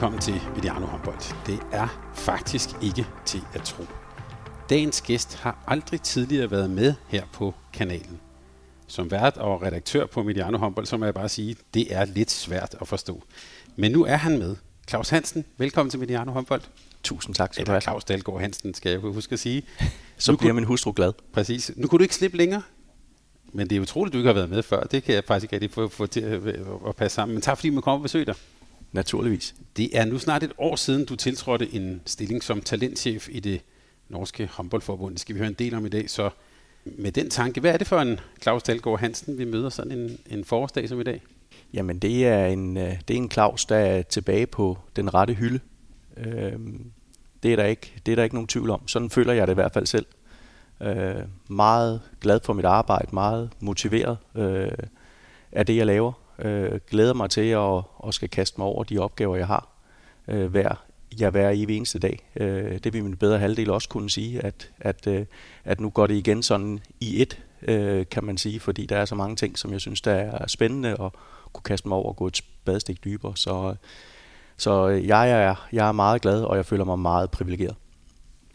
Velkommen til Mediano Håndbold. Det er faktisk ikke til at tro. Dagens gæst har aldrig tidligere været med her på kanalen. Som vært og redaktør på Mediano Håndbold, så må jeg bare sige, det er lidt svært at forstå. Men nu er han med. Claus Hansen, velkommen til Mediano Håndbold. Tusind tak skal du have. Claus Dahlgaard Hansen, skal jeg huske at sige. så nu bliver min hustru glad. Præcis. Nu kunne du ikke slippe længere. Men det er utroligt, du ikke har været med før. Det kan jeg faktisk ikke rigtig få, få til at, at passe sammen. Men tak fordi man kommer og besøger dig. Naturligvis. Det er nu snart et år siden, du tiltrådte en stilling som talentchef i det norske håndboldforbund. Det skal vi høre en del om i dag. Så med den tanke, hvad er det for en Claus Dalgaard Hansen, vi møder sådan en, en forårsdag som i dag? Jamen det er en, øh, det er en Claus, der er tilbage på den rette hylde. Øhm, det, er der ikke, det er der ikke nogen tvivl om. Sådan føler jeg det i hvert fald selv. Øh, meget glad for mit arbejde, meget motiveret øh, af det, jeg laver. Øh, glæder mig til at, at skal kaste mig over de opgaver, jeg har øh, hver, ja, hver evig eneste dag. Øh, det vil min bedre halvdel også kunne sige, at, at, øh, at nu går det igen sådan i et, øh, kan man sige, fordi der er så mange ting, som jeg synes, der er spændende at kunne kaste mig over og gå et spadestik dybere. Så, så jeg, er, jeg er meget glad, og jeg føler mig meget privilegeret.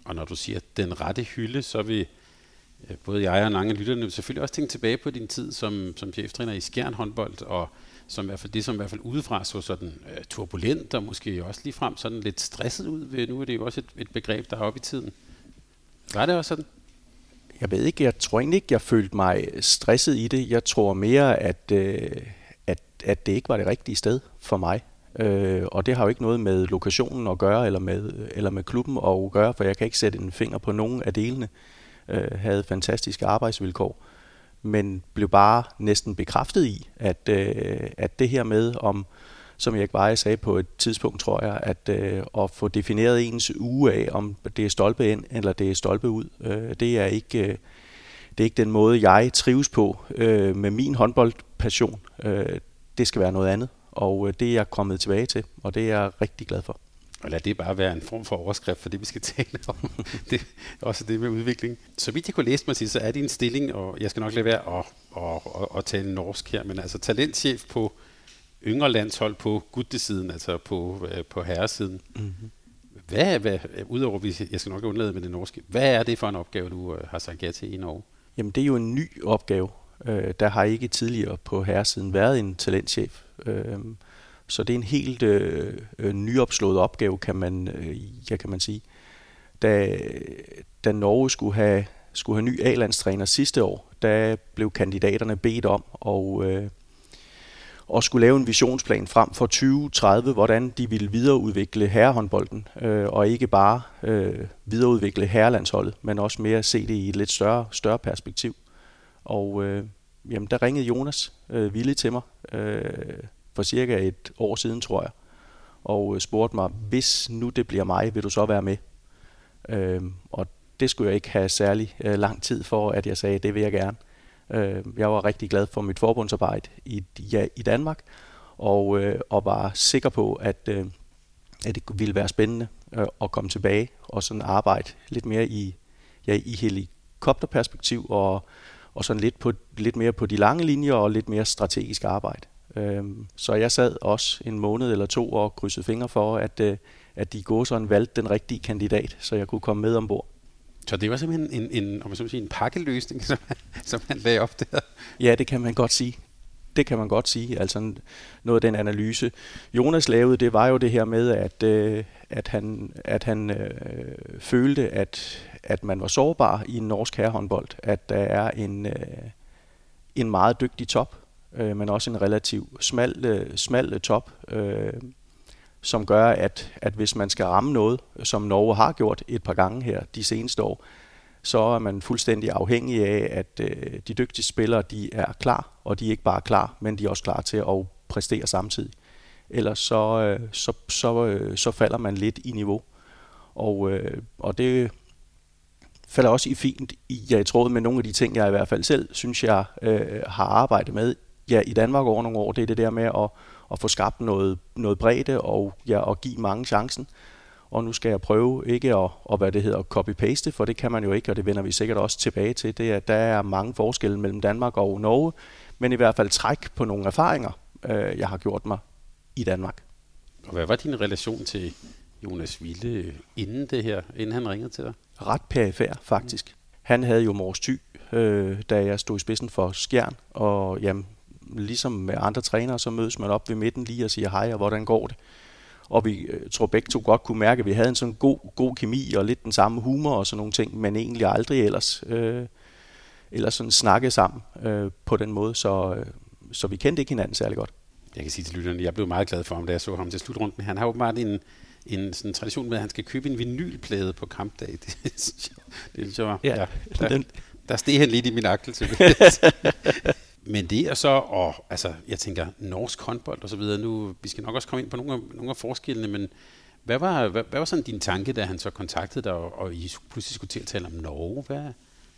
Og når du siger den rette hylde, så vil Øh, både jeg og mange af lytterne selvfølgelig også tænke tilbage på din tid som, som cheftræner i Skjern håndbold, og som i hvert fald, det, som i hvert fald udefra så sådan øh, turbulent og måske også lige frem sådan lidt stresset ud. Ved, nu er det jo også et, et begreb, der er oppe i tiden. Var det også sådan? Jeg ved ikke, jeg tror egentlig ikke, jeg følte mig stresset i det. Jeg tror mere, at, øh, at, at det ikke var det rigtige sted for mig. Øh, og det har jo ikke noget med lokationen at gøre, eller med, eller med klubben at gøre, for jeg kan ikke sætte en finger på nogen af delene. Øh, havde fantastiske arbejdsvilkår men blev bare næsten bekræftet i, at, øh, at det her med om, som Erik Veje sagde på et tidspunkt, tror jeg, at øh, at få defineret ens uge af, om det er stolpe ind eller det er stolpe ud, øh, det er ikke... Øh, det er ikke den måde, jeg trives på øh, med min håndboldpassion. Øh, det skal være noget andet, og øh, det er jeg kommet tilbage til, og det er jeg rigtig glad for. Og lad det bare være en form for overskrift for det, vi skal tale om. det, også det med udvikling. Så vidt jeg kunne læse mig til, så er det en stilling, og jeg skal nok lade være at, at, at, at tale norsk her, men altså talentchef på yngre landshold på guttesiden, altså på, øh, på herresiden. Mm-hmm. Hvad, hvad, udover, jeg skal nok undlade med det norske, hvad er det for en opgave, du øh, har sagt ja til i Norge? Jamen, det er jo en ny opgave. Øh, der har ikke tidligere på herresiden været en talentchef. Øh, så det er en helt øh, øh, nyopslået opgave, kan man, øh, ja, kan man sige. Da, da Norge skulle have, skulle have ny A-landstræner sidste år, der blev kandidaterne bedt om at, øh, at skulle lave en visionsplan frem for 2030, hvordan de ville videreudvikle herrehåndbolden, øh, og ikke bare øh, videreudvikle herrelandsholdet, men også mere se det i et lidt større, større perspektiv. Og øh, jamen, der ringede Jonas øh, Ville til mig, øh, for cirka et år siden, tror jeg, og øh, spurgte mig, hvis nu det bliver mig, vil du så være med? Øh, og det skulle jeg ikke have særlig øh, lang tid for, at jeg sagde, det vil jeg gerne. Øh, jeg var rigtig glad for mit forbundsarbejde i, ja, i Danmark, og, øh, og var sikker på, at, øh, at det ville være spændende øh, at komme tilbage og sådan arbejde lidt mere i, ja, i helikopterperspektiv og, og sådan lidt, på, lidt mere på de lange linjer og lidt mere strategisk arbejde. Øhm, så jeg sad også en måned eller to og krydsede fingre for, at, øh, at de gode sådan valgte den rigtige kandidat, så jeg kunne komme med ombord. Så det var simpelthen en, en, om man så sige, en pakkeløsning, som, som han lagde op der? Ja, det kan man godt sige. Det kan man godt sige. Altså noget af den analyse, Jonas lavede, det var jo det her med, at, øh, at han, at han øh, følte, at, at man var sårbar i en norsk herrehåndbold. At der er en, øh, en meget dygtig top, øh, men også en relativt smal, øh, smal øh, top, øh, som gør, at, at hvis man skal ramme noget, som Norge har gjort et par gange her de seneste år, så er man fuldstændig afhængig af, at øh, de dygtige spillere de er klar, og de er ikke bare klar, men de er også klar til at præstere samtidig. Ellers så, øh, så, så, øh, så falder man lidt i niveau. Og, øh, og det falder også i fint i, ja, i tråd med nogle af de ting, jeg i hvert fald selv synes, jeg øh, har arbejdet med ja, i Danmark over nogle år. Det er det der med at, at få skabt noget, noget bredde og ja, at give mange chancen og nu skal jeg prøve ikke at, at hvad det hedder, copy-paste, for det kan man jo ikke, og det vender vi sikkert også tilbage til. Det er, at der er mange forskelle mellem Danmark og Norge, men i hvert fald træk på nogle erfaringer, øh, jeg har gjort mig i Danmark. Og hvad var din relation til Jonas Ville inden det her, inden han ringede til dig? Ret perifær, faktisk. Han havde jo Mors Thy, øh, da jeg stod i spidsen for Skjern, og jamen, ligesom med andre trænere, så mødes man op ved midten lige og siger hej, og hvordan går det? og vi øh, tror begge to godt kunne mærke, at vi havde en sådan god, god kemi og lidt den samme humor og sådan nogle ting, men egentlig aldrig ellers, øh, ellers sådan snakke sammen øh, på den måde, så, øh, så vi kendte ikke hinanden særlig godt. Jeg kan sige til lytterne, jeg blev meget glad for ham, da jeg så ham til slutrunden. Han har åbenbart en, en sådan tradition med, at han skal købe en vinylplade på kampdag. Det, det, det, det ja, ja, der, den. der steg han lidt i min akkel til Men det er så, og altså, jeg tænker, norsk håndbold og så videre, nu, vi skal nok også komme ind på nogle af, nogle af forskellene, men hvad var, hvad, hvad var sådan din tanke, da han så kontaktede dig, og, og I pludselig skulle til at tale om Norge? Hvad,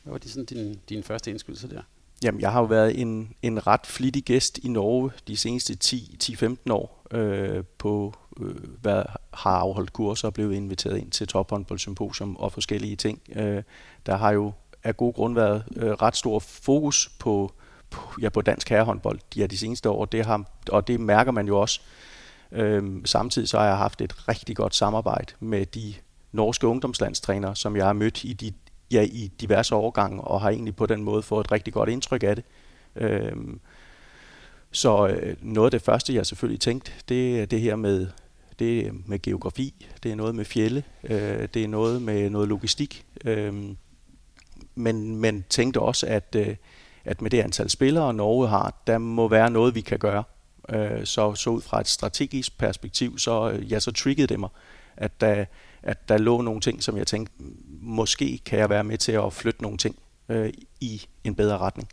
hvad var det sådan din, din første indskydelse der? Jamen, jeg har jo været en, en ret flittig gæst i Norge de seneste 10-15 år, øh, på øh, hvad har afholdt kurser og blevet inviteret ind til tophåndboldsymposium og forskellige ting. Øh, der har jo af god grund været øh, ret stor fokus på på, ja, på dansk herrehåndbold ja, de seneste år, det har, og det mærker man jo også. Øhm, samtidig så har jeg haft et rigtig godt samarbejde med de norske ungdomslandstrænere, som jeg har mødt i, de, ja, i diverse årgange, og har egentlig på den måde fået et rigtig godt indtryk af det. Øhm, så øh, noget af det første, jeg selvfølgelig tænkte, det er det her med, det er med geografi, det er noget med fjelle, øh, det er noget med noget logistik. Øh, men, men tænkte også, at øh, at med det antal spillere, Norge har, der må være noget, vi kan gøre. Øh, så, så ud fra et strategisk perspektiv, så, øh, ja, så triggede det mig, at der, at der lå nogle ting, som jeg tænkte, måske kan jeg være med til at flytte nogle ting øh, i en bedre retning.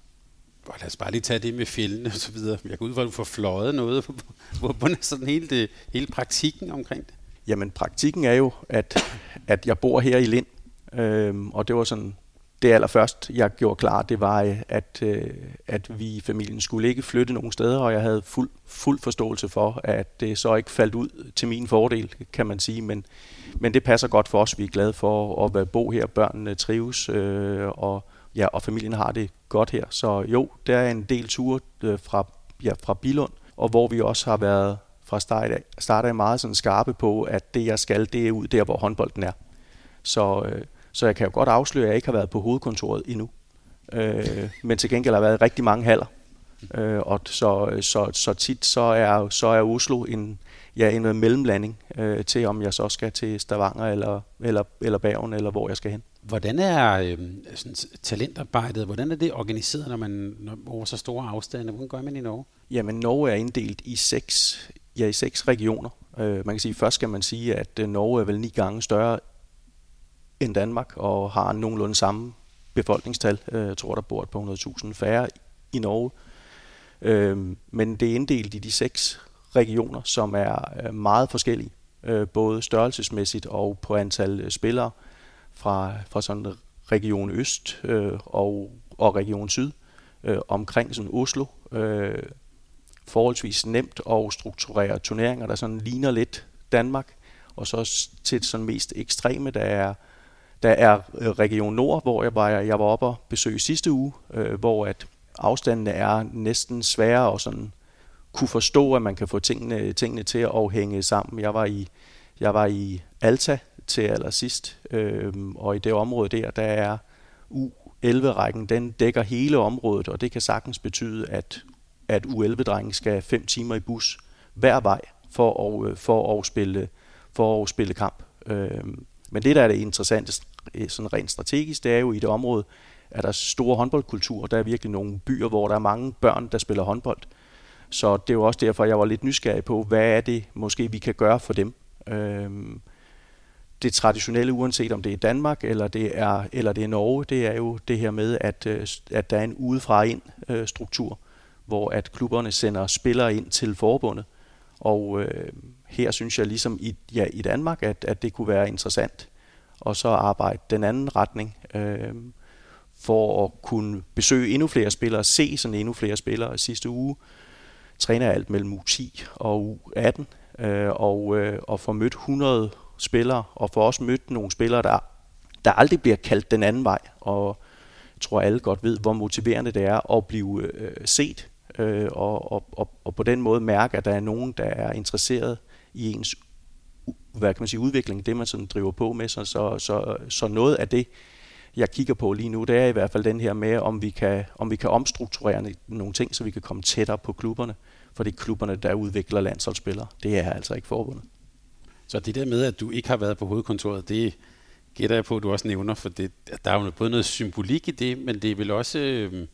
Og lad os bare lige tage det med fjellene og så videre. Jeg går ud fra, at du får fløjet noget. Hvordan er sådan hele, det, hele praktikken omkring det? Jamen, praktikken er jo, at, at jeg bor her i Lind, øhm, og det var sådan det allerførst, jeg gjorde klar, det var, øh, at, øh, at vi i familien skulle ikke flytte nogen steder, og jeg havde fuld, fuld forståelse for, at det så ikke faldt ud til min fordel, kan man sige. Men, men det passer godt for os. Vi er glade for at bo her. Børnene trives, øh, og, ja, og familien har det godt her. Så jo, der er en del ture øh, fra, ja, fra Bilund, og hvor vi også har været fra start af, start af meget sådan skarpe på, at det jeg skal, det er ud der, hvor håndbolden er. Så, øh, så jeg kan jo godt afsløre, at jeg ikke har været på hovedkontoret endnu. Øh, men til gengæld har der været rigtig mange haller. Øh, og så, så, så tit så er, så er Oslo en, ja, en mellemlanding øh, til, om jeg så skal til Stavanger eller, eller, eller Bergen, eller hvor jeg skal hen. Hvordan er øh, sådan, talentarbejdet, hvordan er det organiseret, når man når, over så store afstande? Hvordan gør man i Norge? Jamen, Norge er inddelt i seks, ja, i seks regioner. Øh, man kan sige, først skal man sige, at øh, Norge er vel ni gange større end Danmark og har nogenlunde samme befolkningstal. Øh, jeg tror, der bor et par 100.000 færre i Norge. Øh, men det er inddelt i de seks regioner, som er øh, meget forskellige, både størrelsesmæssigt og på antal spillere fra, fra sådan region Øst og, og region Syd omkring sådan Oslo. forholdsvis nemt at strukturere turneringer, der sådan ligner lidt Danmark, og så til det sådan mest ekstreme, der er der er øh, Region Nord, hvor jeg var, jeg var oppe og besøge sidste uge, øh, hvor at afstandene er næsten svære og sådan kunne forstå, at man kan få tingene, tingene til at hænge sammen. Jeg var i, jeg var i Alta til allersidst, øh, og i det område der, der er U11-rækken, den dækker hele området, og det kan sagtens betyde, at, at U11-drengen skal 5 timer i bus hver vej for at, øh, for at, spille, for at spille kamp. Øh, men det, der er det interessante Øh, sådan rent strategisk, det er jo i det område, at der er store håndboldkultur. Der er virkelig nogle byer, hvor der er mange børn, der spiller håndbold. Så det er jo også derfor, jeg var lidt nysgerrig på, hvad er det måske, vi kan gøre for dem. Øhm, det traditionelle, uanset om det er Danmark eller det er, eller det er Norge, det er jo det her med, at, øh, at der er en udefra-ind-struktur, øh, hvor at klubberne sender spillere ind til forbundet. Og øh, her synes jeg ligesom i, ja, i Danmark, at, at det kunne være interessant og så arbejde den anden retning øh, for at kunne besøge endnu flere spillere, se sådan endnu flere spillere. Sidste uge træner jeg alt mellem U10 og U18 øh, og, øh, og får mødt 100 spillere, og får også mødt nogle spillere, der, der aldrig bliver kaldt den anden vej, og jeg tror alle godt ved, hvor motiverende det er at blive øh, set, øh, og, og, og, og på den måde mærke, at der er nogen, der er interesseret i ens hvad kan man sige, udvikling, det man sådan driver på med. Så, så, så, så noget af det, jeg kigger på lige nu, det er i hvert fald den her med, om vi kan, om vi kan omstrukturere nogle ting, så vi kan komme tættere på klubberne. For det er klubberne, der udvikler landsholdsspillere. Det er altså ikke forbundet. Så det der med, at du ikke har været på hovedkontoret, det gætter jeg på, at du også nævner, for det, der er jo både noget symbolik i det, men det er vel også, øh,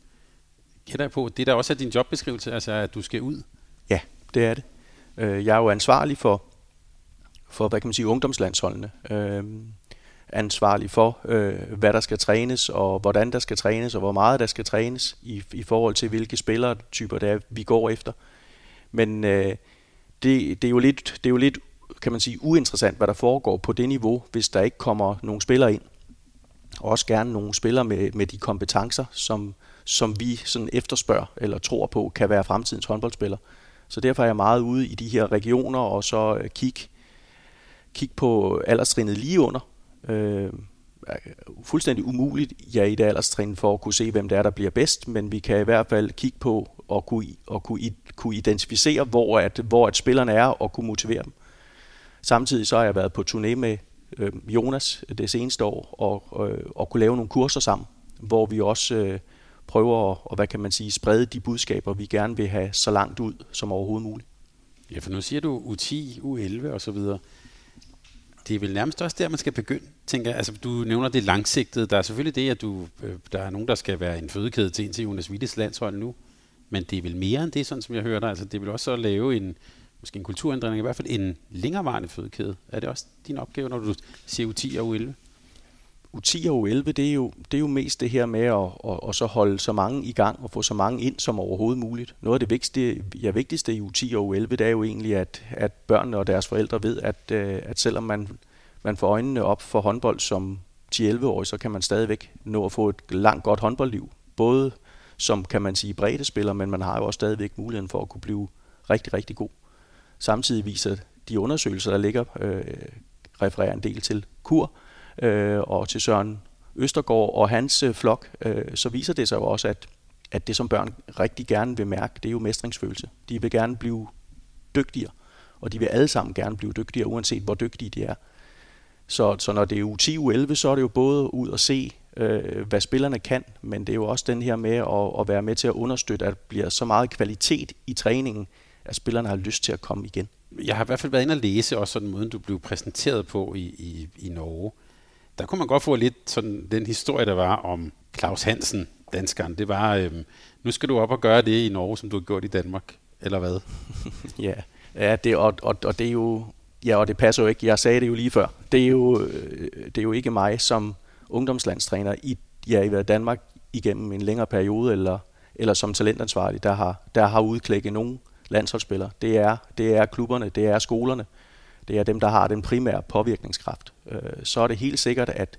gætter jeg på, det der også er din jobbeskrivelse, altså at du skal ud. Ja, det er det. Øh, jeg er jo ansvarlig for, for hvad kan man sige, ungdomslandsholdene. Øh, ansvarlig for, øh, hvad der skal trænes, og hvordan der skal trænes, og hvor meget der skal trænes, i, i forhold til hvilke spillertyper det er, vi går efter. Men øh, det, det, er jo lidt, det er jo lidt, kan man sige, uinteressant, hvad der foregår på det niveau, hvis der ikke kommer nogle spillere ind. Og også gerne nogle spillere med, med de kompetencer, som, som vi sådan efterspørger eller tror på, kan være fremtidens håndboldspiller. Så derfor er jeg meget ude i de her regioner, og så øh, kigge kigge kig på alderstrinet lige under, øh, fuldstændig umuligt ja, i det alderstrin for at kunne se, hvem det er, der bliver bedst, men vi kan i hvert fald kigge på og kunne, og kunne, kunne identificere, hvor, at, hvor at spillerne er, og kunne motivere dem. Samtidig så har jeg været på turné med øh, Jonas det seneste år, og, øh, og kunne lave nogle kurser sammen, hvor vi også øh, prøver at, og hvad kan man sige, sprede de budskaber, vi gerne vil have så langt ud som overhovedet muligt. Ja, for nu siger du U10, U11 og så videre det er vel nærmest også der, man skal begynde, tænker jeg. Altså, du nævner det langsigtede. Der er selvfølgelig det, at du, øh, der er nogen, der skal være en fødekæde til en til Jonas Wittes landshold nu. Men det er vel mere end det, sådan som jeg hører dig. Altså, det vil også så lave en, måske en kulturændring, i hvert fald en længerevarende fødekæde. Er det også din opgave, når du siger U10 og U11? U10 og U11, det er jo, det er jo mest det her med at, at, at så holde så mange i gang og få så mange ind som overhovedet muligt. Noget af det vigtigste, ja, vigtigste i U10 og U11, det er jo egentlig, at, at børnene og deres forældre ved, at, øh, at selvom man, man får øjnene op for håndbold som 10-11 år, så kan man stadigvæk nå at få et langt godt håndboldliv. Både som, kan man sige, brede spiller, men man har jo også stadigvæk muligheden for at kunne blive rigtig, rigtig god. Samtidig viser de undersøgelser, der ligger, øh, refererer en del til kur, øh, og til Søren Østergaard og hans øh, flok, øh, så viser det sig jo også, at, at det som børn rigtig gerne vil mærke, det er jo mestringsfølelse. De vil gerne blive dygtigere, og de vil alle sammen gerne blive dygtigere, uanset hvor dygtige de er. Så, så når det er U10, U11, så er det jo både ud at se, øh, hvad spillerne kan, men det er jo også den her med at, at være med til at understøtte, at der bliver så meget kvalitet i træningen, at spillerne har lyst til at komme igen. Jeg har i hvert fald været inde og læse også sådan måden, du blev præsenteret på i, i, i Norge der kunne man godt få lidt sådan den historie, der var om Claus Hansen, danskeren. Det var, øhm, nu skal du op og gøre det i Norge, som du har gjort i Danmark, eller hvad? ja, ja det, og, og, og det er jo, ja, og det passer jo ikke. Jeg sagde det jo lige før. Det er jo, øh, det er jo ikke mig som ungdomslandstræner i, ja, i Danmark igennem en længere periode, eller, eller som talentansvarlig, der har, der har udklækket nogle landsholdsspillere. Det er, det er klubberne, det er skolerne, det er dem, der har den primære påvirkningskraft. Øh, så er det helt sikkert, at,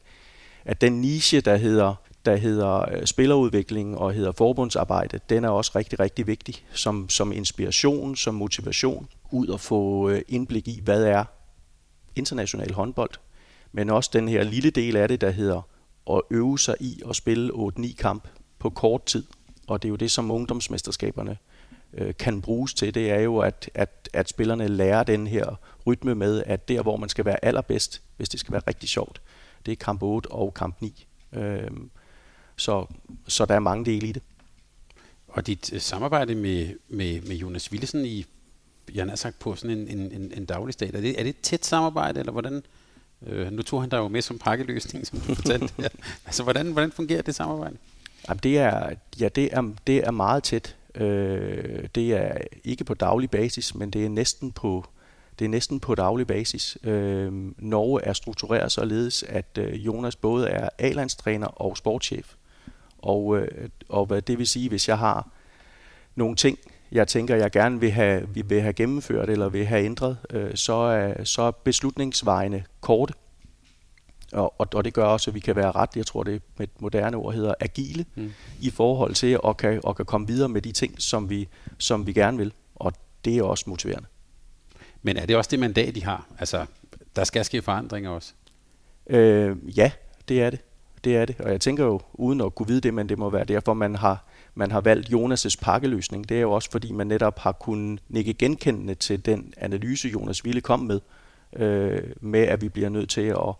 at den niche, der hedder, der hedder øh, spillerudvikling og hedder forbundsarbejde, den er også rigtig, rigtig vigtig som, som inspiration, som motivation, ud at få øh, indblik i, hvad er international håndbold, men også den her lille del af det, der hedder at øve sig i at spille 8-9 kamp på kort tid. Og det er jo det, som ungdomsmesterskaberne øh, kan bruges til, det er jo, at, at, at spillerne lærer den her rytme med, at der, hvor man skal være allerbedst, hvis det skal være rigtig sjovt, det er kamp 8 og kamp 9. Øh, så, så der er mange dele i det. Og dit øh, samarbejde med, med, med Jonas Willesen i, jeg har sagt på sådan en, en, en, en daglig stat, er det, er det et tæt samarbejde, eller hvordan? Øh, nu tog han der jo med som pakkeløsning, som du fortalte her. altså, hvordan, hvordan fungerer det samarbejde? Jamen, det er, ja, det er, det er meget tæt. Øh, det er ikke på daglig basis, men det er næsten på det er næsten på daglig basis. Øh, Norge er struktureret således, at øh, Jonas både er A-landstræner og sportschef. Og, øh, og hvad det vil sige, hvis jeg har nogle ting, jeg tænker, jeg gerne vil have, vil have gennemført eller vil have ændret, øh, så, er, så er beslutningsvejene korte. Og, og, og det gør også, at vi kan være ret, jeg tror det med et moderne ord hedder, agile mm. i forhold til at kan, at kan komme videre med de ting, som vi, som vi gerne vil. Og det er også motiverende. Men er det også det mandat, de har? Altså, der skal ske forandringer også? Øh, ja, det er det. Det er det. Og jeg tænker jo, uden at kunne vide det, men det må være derfor, man har, man har valgt Jonas' pakkeløsning. Det er jo også, fordi man netop har kunnet nikke genkendende til den analyse, Jonas Ville kom med, øh, med at vi bliver nødt til at,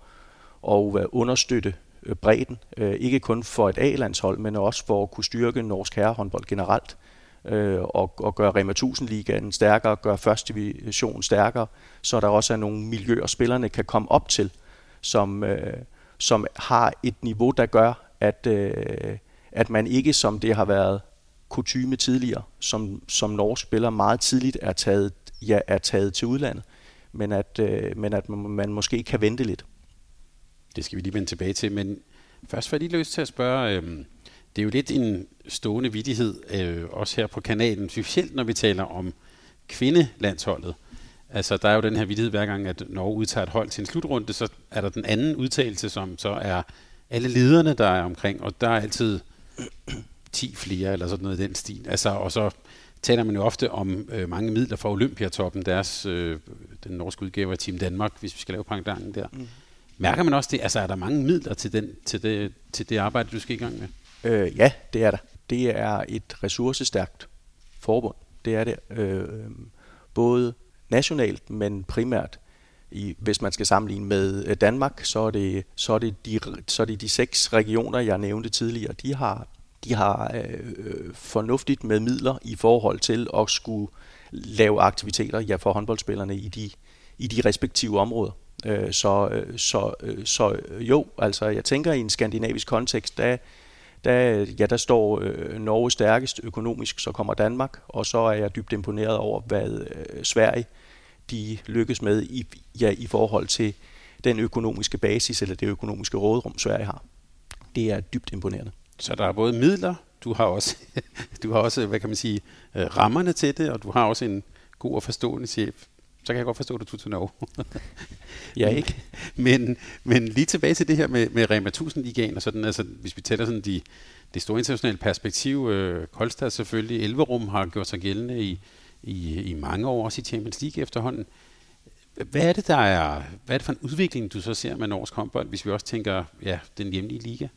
at understøtte øh, bredden. Øh, ikke kun for et A-landshold, men også for at kunne styrke norsk herrehåndbold generelt øh, og, og gøre Rema 1000 ligaen stærkere, gøre første division stærkere, så der også er nogle miljøer, spillerne kan komme op til, som, øh, som har et niveau, der gør, at, øh, at man ikke, som det har været kutyme tidligere, som, som norsk spiller meget tidligt er taget, ja, er taget til udlandet, men at, øh, men at man måske kan vente lidt. Det skal vi lige vende tilbage til, men først får jeg lige lyst til at spørge, øh, det er jo lidt en stående vidighed, øh, også her på kanalen, specielt når vi taler om kvindelandsholdet. Altså, der er jo den her vidighed hver gang, at Norge udtager et hold til en slutrunde, så er der den anden udtalelse, som så er alle lederne, der er omkring, og der er altid 10 flere, eller sådan noget i den stil. Altså, og så taler man jo ofte om øh, mange midler fra Olympiatoppen, deres, øh, den norske udgave af Team Danmark, hvis vi skal lave pangdangen der. Mm. Mærker man også det? Altså, er der mange midler til, den, til, det, til det arbejde, du skal i gang med? Øh, ja, det er der. Det er et ressourcestærkt forbund. Det er det. Øh, både nationalt, men primært i, hvis man skal sammenligne med øh, Danmark, så er det, så er det, de, så er det de seks regioner, jeg nævnte tidligere. De har, de har øh, fornuftigt med midler i forhold til at skulle lave aktiviteter ja, for håndboldspillerne i de, i de respektive områder. Øh, så, øh, så, øh, så jo, altså jeg tænker i en skandinavisk kontekst, der der, ja, der står øh, Norge stærkest økonomisk, så kommer Danmark, og så er jeg dybt imponeret over, hvad øh, Sverige de lykkes med i, ja, i forhold til den økonomiske basis, eller det økonomiske rådrum, Sverige har. Det er dybt imponerende. Så der er både midler, du har også, du har også hvad kan man sige, øh, rammerne til det, og du har også en god og forstående chef så kan jeg godt forstå, at du tog til Norge. ja, ikke? men, men lige tilbage til det her med, med Rema 1000 ligaen og sådan, altså hvis vi tæller sådan de, det store internationale perspektiv, øh, Koldstad selvfølgelig, Elverum har gjort sig gældende i, i, i mange år, også i Champions League efterhånden. Hvad er det, der er, hvad er det for en udvikling, du så ser med norsk håndbold, hvis vi også tænker, ja, den hjemlige liga?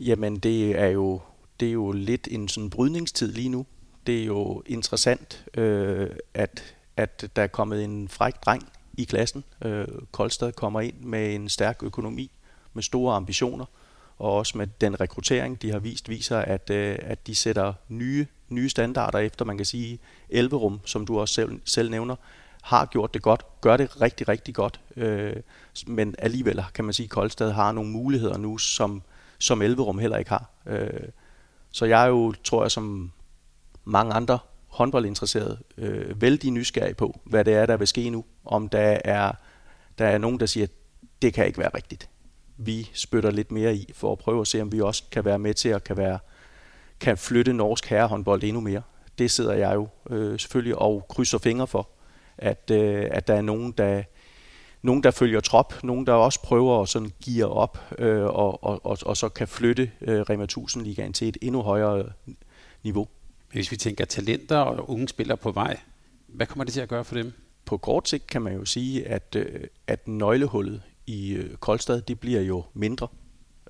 Jamen, det er jo, det er jo lidt en sådan brydningstid lige nu. Det er jo interessant, øh, at at der er kommet en fræk dreng i klassen. Øh, Koldstad kommer ind med en stærk økonomi, med store ambitioner, og også med den rekruttering, de har vist, viser, at, øh, at de sætter nye, nye standarder efter, man kan sige, Elverum, som du også selv, selv nævner, har gjort det godt, gør det rigtig, rigtig godt, øh, men alligevel kan man sige, at Koldstad har nogle muligheder nu, som, som Elverum heller ikke har. Øh, så jeg er jo, tror jeg, som mange andre håndboldinteresseret øh, vældig nysgerrig på, hvad det er, der vil ske nu. Om der er, der er nogen, der siger, at det kan ikke være rigtigt. Vi spytter lidt mere i for at prøve at se, om vi også kan være med til at kan, være, kan flytte norsk herrehåndbold endnu mere. Det sidder jeg jo øh, selvfølgelig og krydser fingre for, at, øh, at der er nogen, der, nogen, der følger trop, nogen, der også prøver at sådan gear op, øh, og, og, og, og så kan flytte øh, Rema 1000 ligaen til et endnu højere niveau. Hvis vi tænker talenter og unge spillere på vej, hvad kommer det til at gøre for dem? På kort sigt kan man jo sige, at, øh, at nøglehullet i øh, Koldstad, det bliver jo mindre.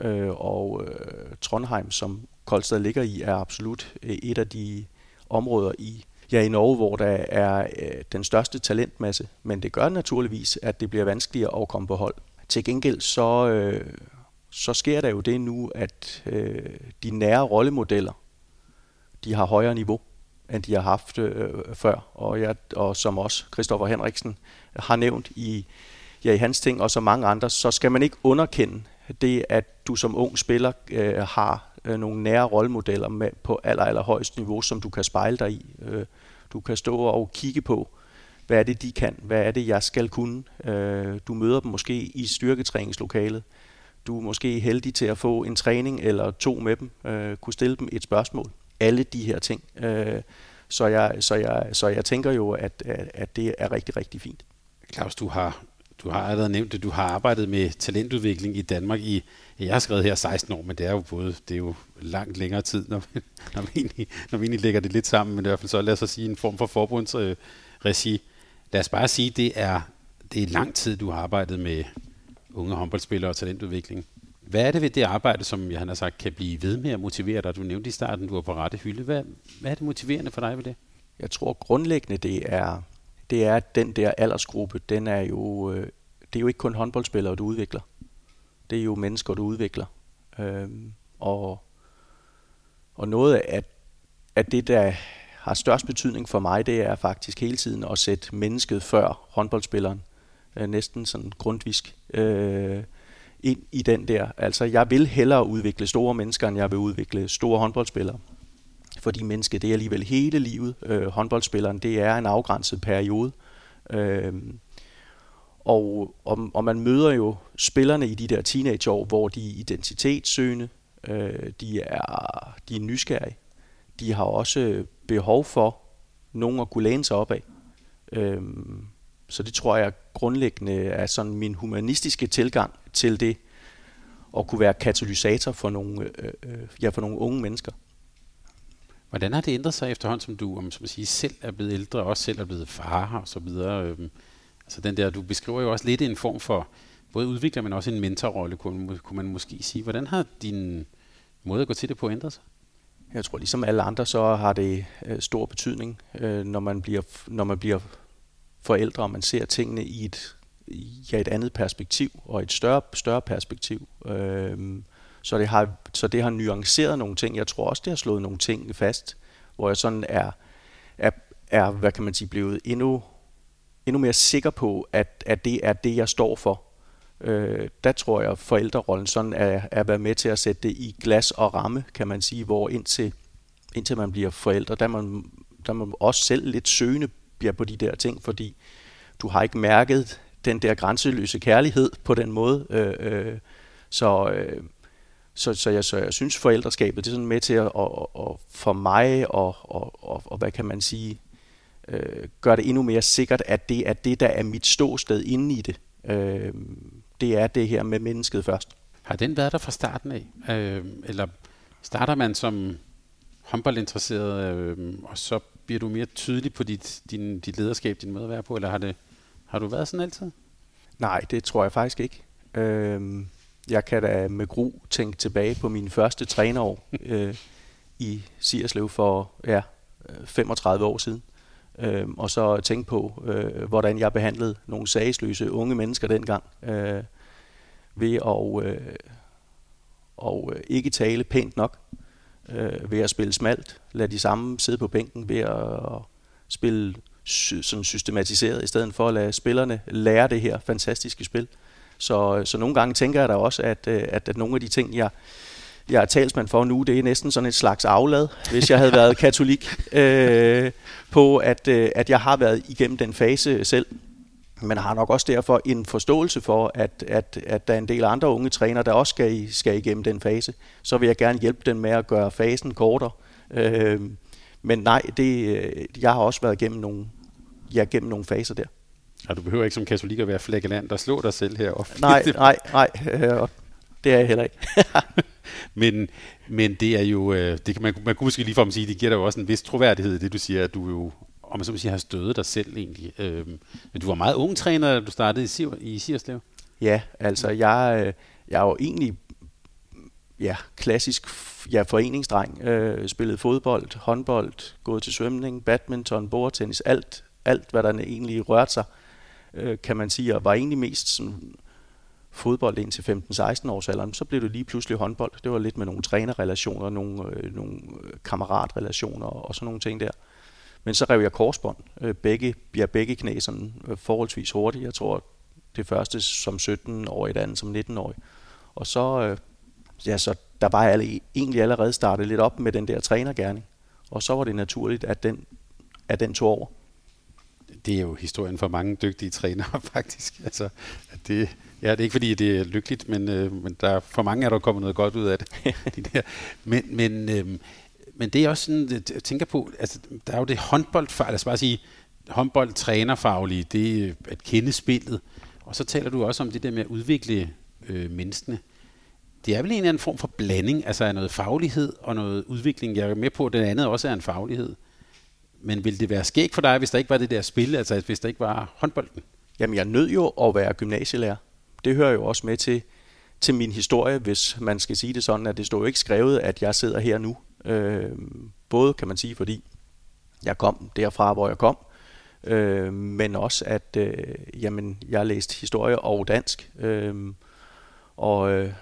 Øh, og øh, Trondheim, som Koldstad ligger i, er absolut et af de områder i, ja, i Norge, hvor der er den største talentmasse. Men det gør naturligvis, at det bliver vanskeligere at komme på hold. Til gengæld så, så sker der jo det nu, at de nære rollemodeller, de har højere niveau, end de har haft øh, før. Og, jeg, og som også Christoffer Henriksen har nævnt i, ja, i hans ting, og så mange andre, så skal man ikke underkende det, at du som ung spiller øh, har øh, nogle nære rollemodeller med, på aller, aller højst niveau, som du kan spejle dig i. Øh, du kan stå og kigge på hvad er det, de kan? Hvad er det, jeg skal kunne? Øh, du møder dem måske i styrketræningslokalet. Du er måske heldig til at få en træning eller to med dem, øh, kunne stille dem et spørgsmål. Alle de her ting. Øh, så, jeg, så, jeg, så jeg tænker jo, at, at det er rigtig, rigtig fint. Claus, du har, du har allerede nævnt det, du har arbejdet med talentudvikling i Danmark i, jeg har skrevet her 16 år, men det er jo både, det er jo langt længere tid, når vi, når vi, egentlig, når vi egentlig lægger det lidt sammen, men i hvert fald så lad os sige en form for forbundsregi. Øh, lad os bare sige, det er, det er lang tid, du har arbejdet med unge håndboldspillere og talentudvikling. Hvad er det ved det arbejde, som jeg har sagt, kan blive ved med at motivere dig? Du nævnte i starten, du var på rette hylde. Hvad, hvad er det motiverende for dig ved det? Jeg tror grundlæggende, det er, det er at den der aldersgruppe, den er jo, øh, det er jo ikke kun håndboldspillere, du udvikler. Det er jo mennesker, du udvikler. Øhm, og, og noget af, at det, der har størst betydning for mig, det er faktisk hele tiden at sætte mennesket før håndboldspilleren. Øh, næsten sådan grundvisk. Øh, ind i den der. Altså, jeg vil hellere udvikle store mennesker, end jeg vil udvikle store håndboldspillere. Fordi mennesket, det er alligevel hele livet. Øh, håndboldspilleren, det er en afgrænset periode. Øh, og, og, og man møder jo spillerne i de der teenageår, hvor de er identitetssøgende, øh, de, er, de er nysgerrige. De har også behov for nogen at kunne læne sig op af. Øh, så det tror jeg grundlæggende er sådan min humanistiske tilgang til det at kunne være katalysator for nogle, øh, øh, ja, for nogle unge mennesker. Hvordan har det ændret sig efterhånden, som du om, som sige, selv er blevet ældre, og også selv er blevet far og så videre? Øhm, altså den der, du beskriver jo også lidt en form for både udvikler, men også en mentorrolle, kunne, kunne man måske sige. Hvordan har din måde at gå til det på ændret sig? Jeg tror, ligesom alle andre, så har det øh, stor betydning, øh, når, man bliver, når man bliver forældre, og man ser tingene i et, ja, et andet perspektiv, og et større, større perspektiv. Øh, så, det har, så det har nuanceret nogle ting. Jeg tror også, det har slået nogle ting fast, hvor jeg sådan er, er, er hvad kan man sige, blevet endnu, endnu mere sikker på, at, at det er det, jeg står for. Øh, der tror jeg, forældrerollen sådan er, er været med til at sætte det i glas og ramme, kan man sige, hvor indtil, indtil man bliver forældre, der man, der man også selv lidt søgende bliver på de der ting, fordi du har ikke mærket den der grænseløse kærlighed på den måde. Øh, øh, så, øh, så, så, jeg, så jeg synes, forældreskabet det er sådan med til at, og, og for mig og, og, og, og hvad kan man sige, øh, gør det endnu mere sikkert, at det er det, der er mit ståsted inde i det. Øh, det er det her med mennesket først. Har den været der fra starten af? Øh, eller starter man som håndboldinteresseret, øh, og så bliver du mere tydelig på dit, din, dit lederskab, din måde at være på, eller har, det, har du været sådan altid? Nej, det tror jeg faktisk ikke. Øhm, jeg kan da med gru tænke tilbage på mine første trænerår øh, i Sierslev for ja, 35 år siden. Øhm, og så tænke på, øh, hvordan jeg behandlede nogle sagsløse unge mennesker dengang. Øh, ved at øh, og, øh, ikke tale pænt nok øh, ved at spille smalt. Lad de samme sidde på bænken ved at spille sy- sådan systematiseret, i stedet for at lade spillerne lære det her fantastiske spil. Så, så nogle gange tænker jeg da også, at, øh, at, at nogle af de ting, jeg, jeg er talsmand for nu, det er næsten sådan et slags aflad, hvis jeg havde været katolik, øh, på at, øh, at jeg har været igennem den fase selv men har nok også derfor en forståelse for, at, at, at der er en del andre unge trænere, der også skal, skal igennem den fase. Så vil jeg gerne hjælpe dem med at gøre fasen kortere. Øh, men nej, det, jeg har også været igennem nogle, ja, gennem nogle faser der. Ja, du behøver ikke som katolik at være flagellant og slå dig selv her. Nej, nej, nej. Øh, det er jeg heller ikke. men, men det er jo, øh, det kan man, man kunne måske lige for at sige, det giver dig jo også en vis troværdighed, det du siger, at du jo om man så må sige, har stødet dig selv egentlig. Øh, men du var meget ung træner, da du startede i, Siv, i Sirslev. Ja, altså jeg, øh, jeg er jo egentlig ja, klassisk ja, foreningsdreng. Øh, spillet fodbold, håndbold, gået til svømning, badminton, bordtennis, alt, alt hvad der egentlig rørte sig, øh, kan man sige, og var egentlig mest sådan, fodbold indtil 15-16 års alderen, så blev det lige pludselig håndbold. Det var lidt med nogle trænerrelationer, nogle, øh, nogle øh, kammeratrelationer og sådan nogle ting der. Men så rev jeg korsbånd. Øh, begge, jeg begge knæ sådan øh, forholdsvis hurtigt. Jeg tror, det første som 17 år, det andet som 19-årig. Og så, øh, ja, så der var jeg egentlig allerede startet lidt op med den der trænergærning. Og så var det naturligt, at den, at den tog over det er jo historien for mange dygtige trænere, faktisk. Altså, det, ja, det er ikke fordi, det er lykkeligt, men, øh, men der, for mange er der kommet noget godt ud af det. de der. Men, men, øh, men det er også sådan, jeg tænker på, altså, der er jo det håndboldfag, lad os bare sige, håndboldtrænerfaglige, det er at kende spillet. Og så taler du også om det der med at udvikle øh, menneskene. Det er vel en eller anden form for blanding, altså af noget faglighed og noget udvikling. Jeg er med på, at det andet også er en faglighed. Men ville det være skægt for dig, hvis der ikke var det der spil, altså hvis der ikke var håndbolden? Jamen, jeg nød jo at være gymnasielærer. Det hører jo også med til, til min historie, hvis man skal sige det sådan, at det står jo ikke skrevet, at jeg sidder her nu. Øh, både kan man sige, fordi jeg kom derfra, hvor jeg kom, øh, men også at øh, jamen, jeg har læst historie og dansk. Øh, og, øh,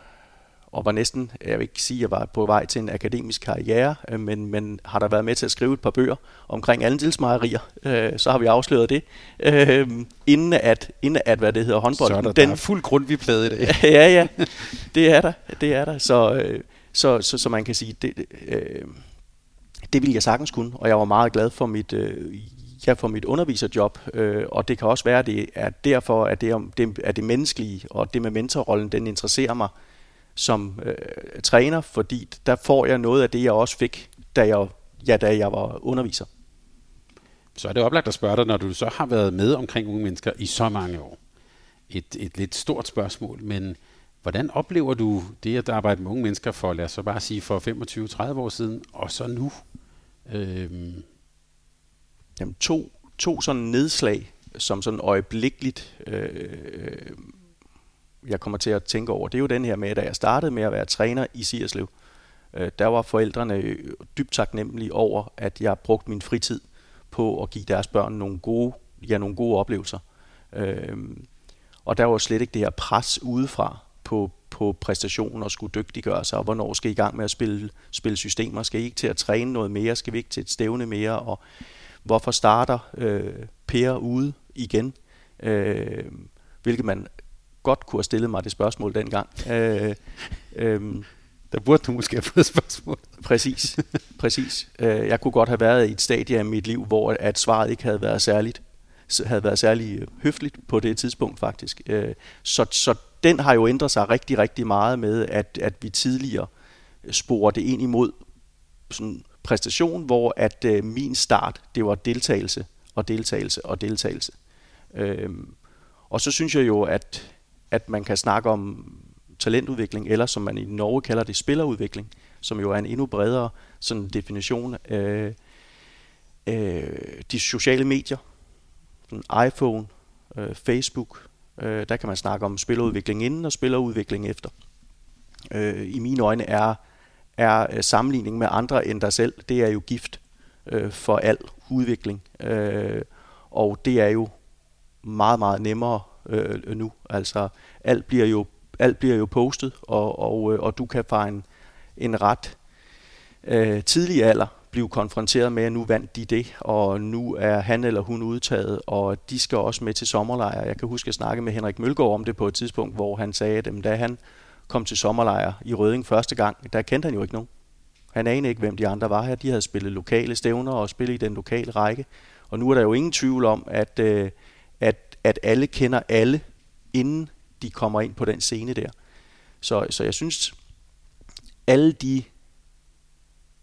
og var næsten, jeg vil ikke sige, at jeg var på vej til en akademisk karriere, øh, men, men har der været med til at skrive et par bøger omkring andelsmejerier, øh, så har vi afsløret det, øh, inden, at, inden at, hvad det hedder, håndbolden. Så er der, den, der er fuld grund, vi plade i dag. ja, ja, det er der, det er der. Så, øh, så, så, så man kan sige, det, øh, det ville jeg sagtens kunne, og jeg var meget glad for mit, øh, ja, for mit underviserjob, øh, og det kan også være, at det er derfor, at det, er, det er det menneskelige, og det med mentorrollen, den interesserer mig som øh, træner, fordi der får jeg noget af det, jeg også fik, da jeg, ja, da jeg var underviser. Så er det oplagt at spørge dig, når du så har været med omkring unge mennesker i så mange år. Et, et lidt stort spørgsmål, men hvordan oplever du det at arbejde med unge mennesker for, lad os så bare sige, for 25-30 år siden, og så nu? Øhm. Jamen to, to sådan nedslag, som sådan øjeblikkeligt øh, jeg kommer til at tænke over, det er jo den her med, da jeg startede med at være træner i Sierslev, øh, der var forældrene dybt taknemmelige over, at jeg brugte min fritid på at give deres børn nogle gode, ja, nogle gode oplevelser. Øh, og der var slet ikke det her pres udefra på, på præstationen og skulle dygtiggøre sig, og hvornår skal I i gang med at spille, spille systemer? Skal I ikke til at træne noget mere? Skal vi ikke til et stævne mere? Og hvorfor starter øh, Per ude igen? Øh, hvilket man godt kunne have stillet mig det spørgsmål dengang. Øh, øh, der burde du måske have fået spørgsmål. Præcis, præcis. Øh, jeg kunne godt have været i et stadie af mit liv, hvor at svaret ikke havde været særligt havde været særlig øh, høfligt på det tidspunkt faktisk. Øh, så, så den har jo ændret sig rigtig, rigtig meget med, at, at vi tidligere sporer det ind imod sådan præstation, hvor at øh, min start, det var deltagelse og deltagelse og deltagelse. Øhm, og så synes jeg jo, at at man kan snakke om talentudvikling, eller som man i Norge kalder det, spillerudvikling, som jo er en endnu bredere sådan definition af øh, de sociale medier, sådan iPhone, øh, Facebook, øh, der kan man snakke om spillerudvikling inden og spillerudvikling efter. Øh, I mine øjne er, er øh, sammenligning med andre end dig selv, det er jo gift øh, for al udvikling. Øh, og det er jo meget, meget nemmere Øh, øh, nu. Altså alt bliver jo alt bliver jo postet, og, og, øh, og du kan fra en, en ret øh, tidlig alder blive konfronteret med, at nu vandt de det, og nu er han eller hun udtaget, og de skal også med til sommerlejr. Jeg kan huske at snakke med Henrik Mølgaard om det på et tidspunkt, hvor han sagde, at da han kom til sommerlejr i Røding første gang, der kendte han jo ikke nogen. Han anede ikke, hvem de andre var her. De havde spillet lokale stævner og spillet i den lokale række. Og nu er der jo ingen tvivl om, at, øh, at alle kender alle, inden de kommer ind på den scene der. Så, så jeg synes, alle de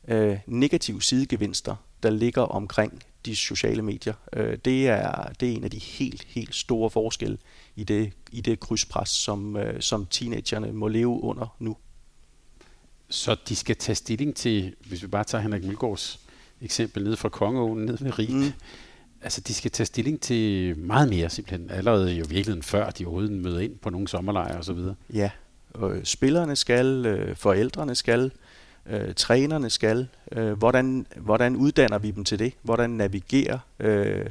øh, negative sidegevinster, der ligger omkring de sociale medier, øh, det, er, det er en af de helt, helt store forskelle i det, i det krydspres, som, øh, som teenagerne må leve under nu. Så de skal tage stilling til, hvis vi bare tager Henrik Mølgaards eksempel ned fra Kongeåen, ned ved Rig, mm altså, de skal tage stilling til meget mere simpelthen, allerede jo virkeligheden før de overhovedet møder ind på nogle sommerlejre og så videre. Ja, og øh, spillerne skal, øh, forældrene skal, øh, trænerne skal. Øh, hvordan, hvordan uddanner vi dem til det? Hvordan navigerer? Øh,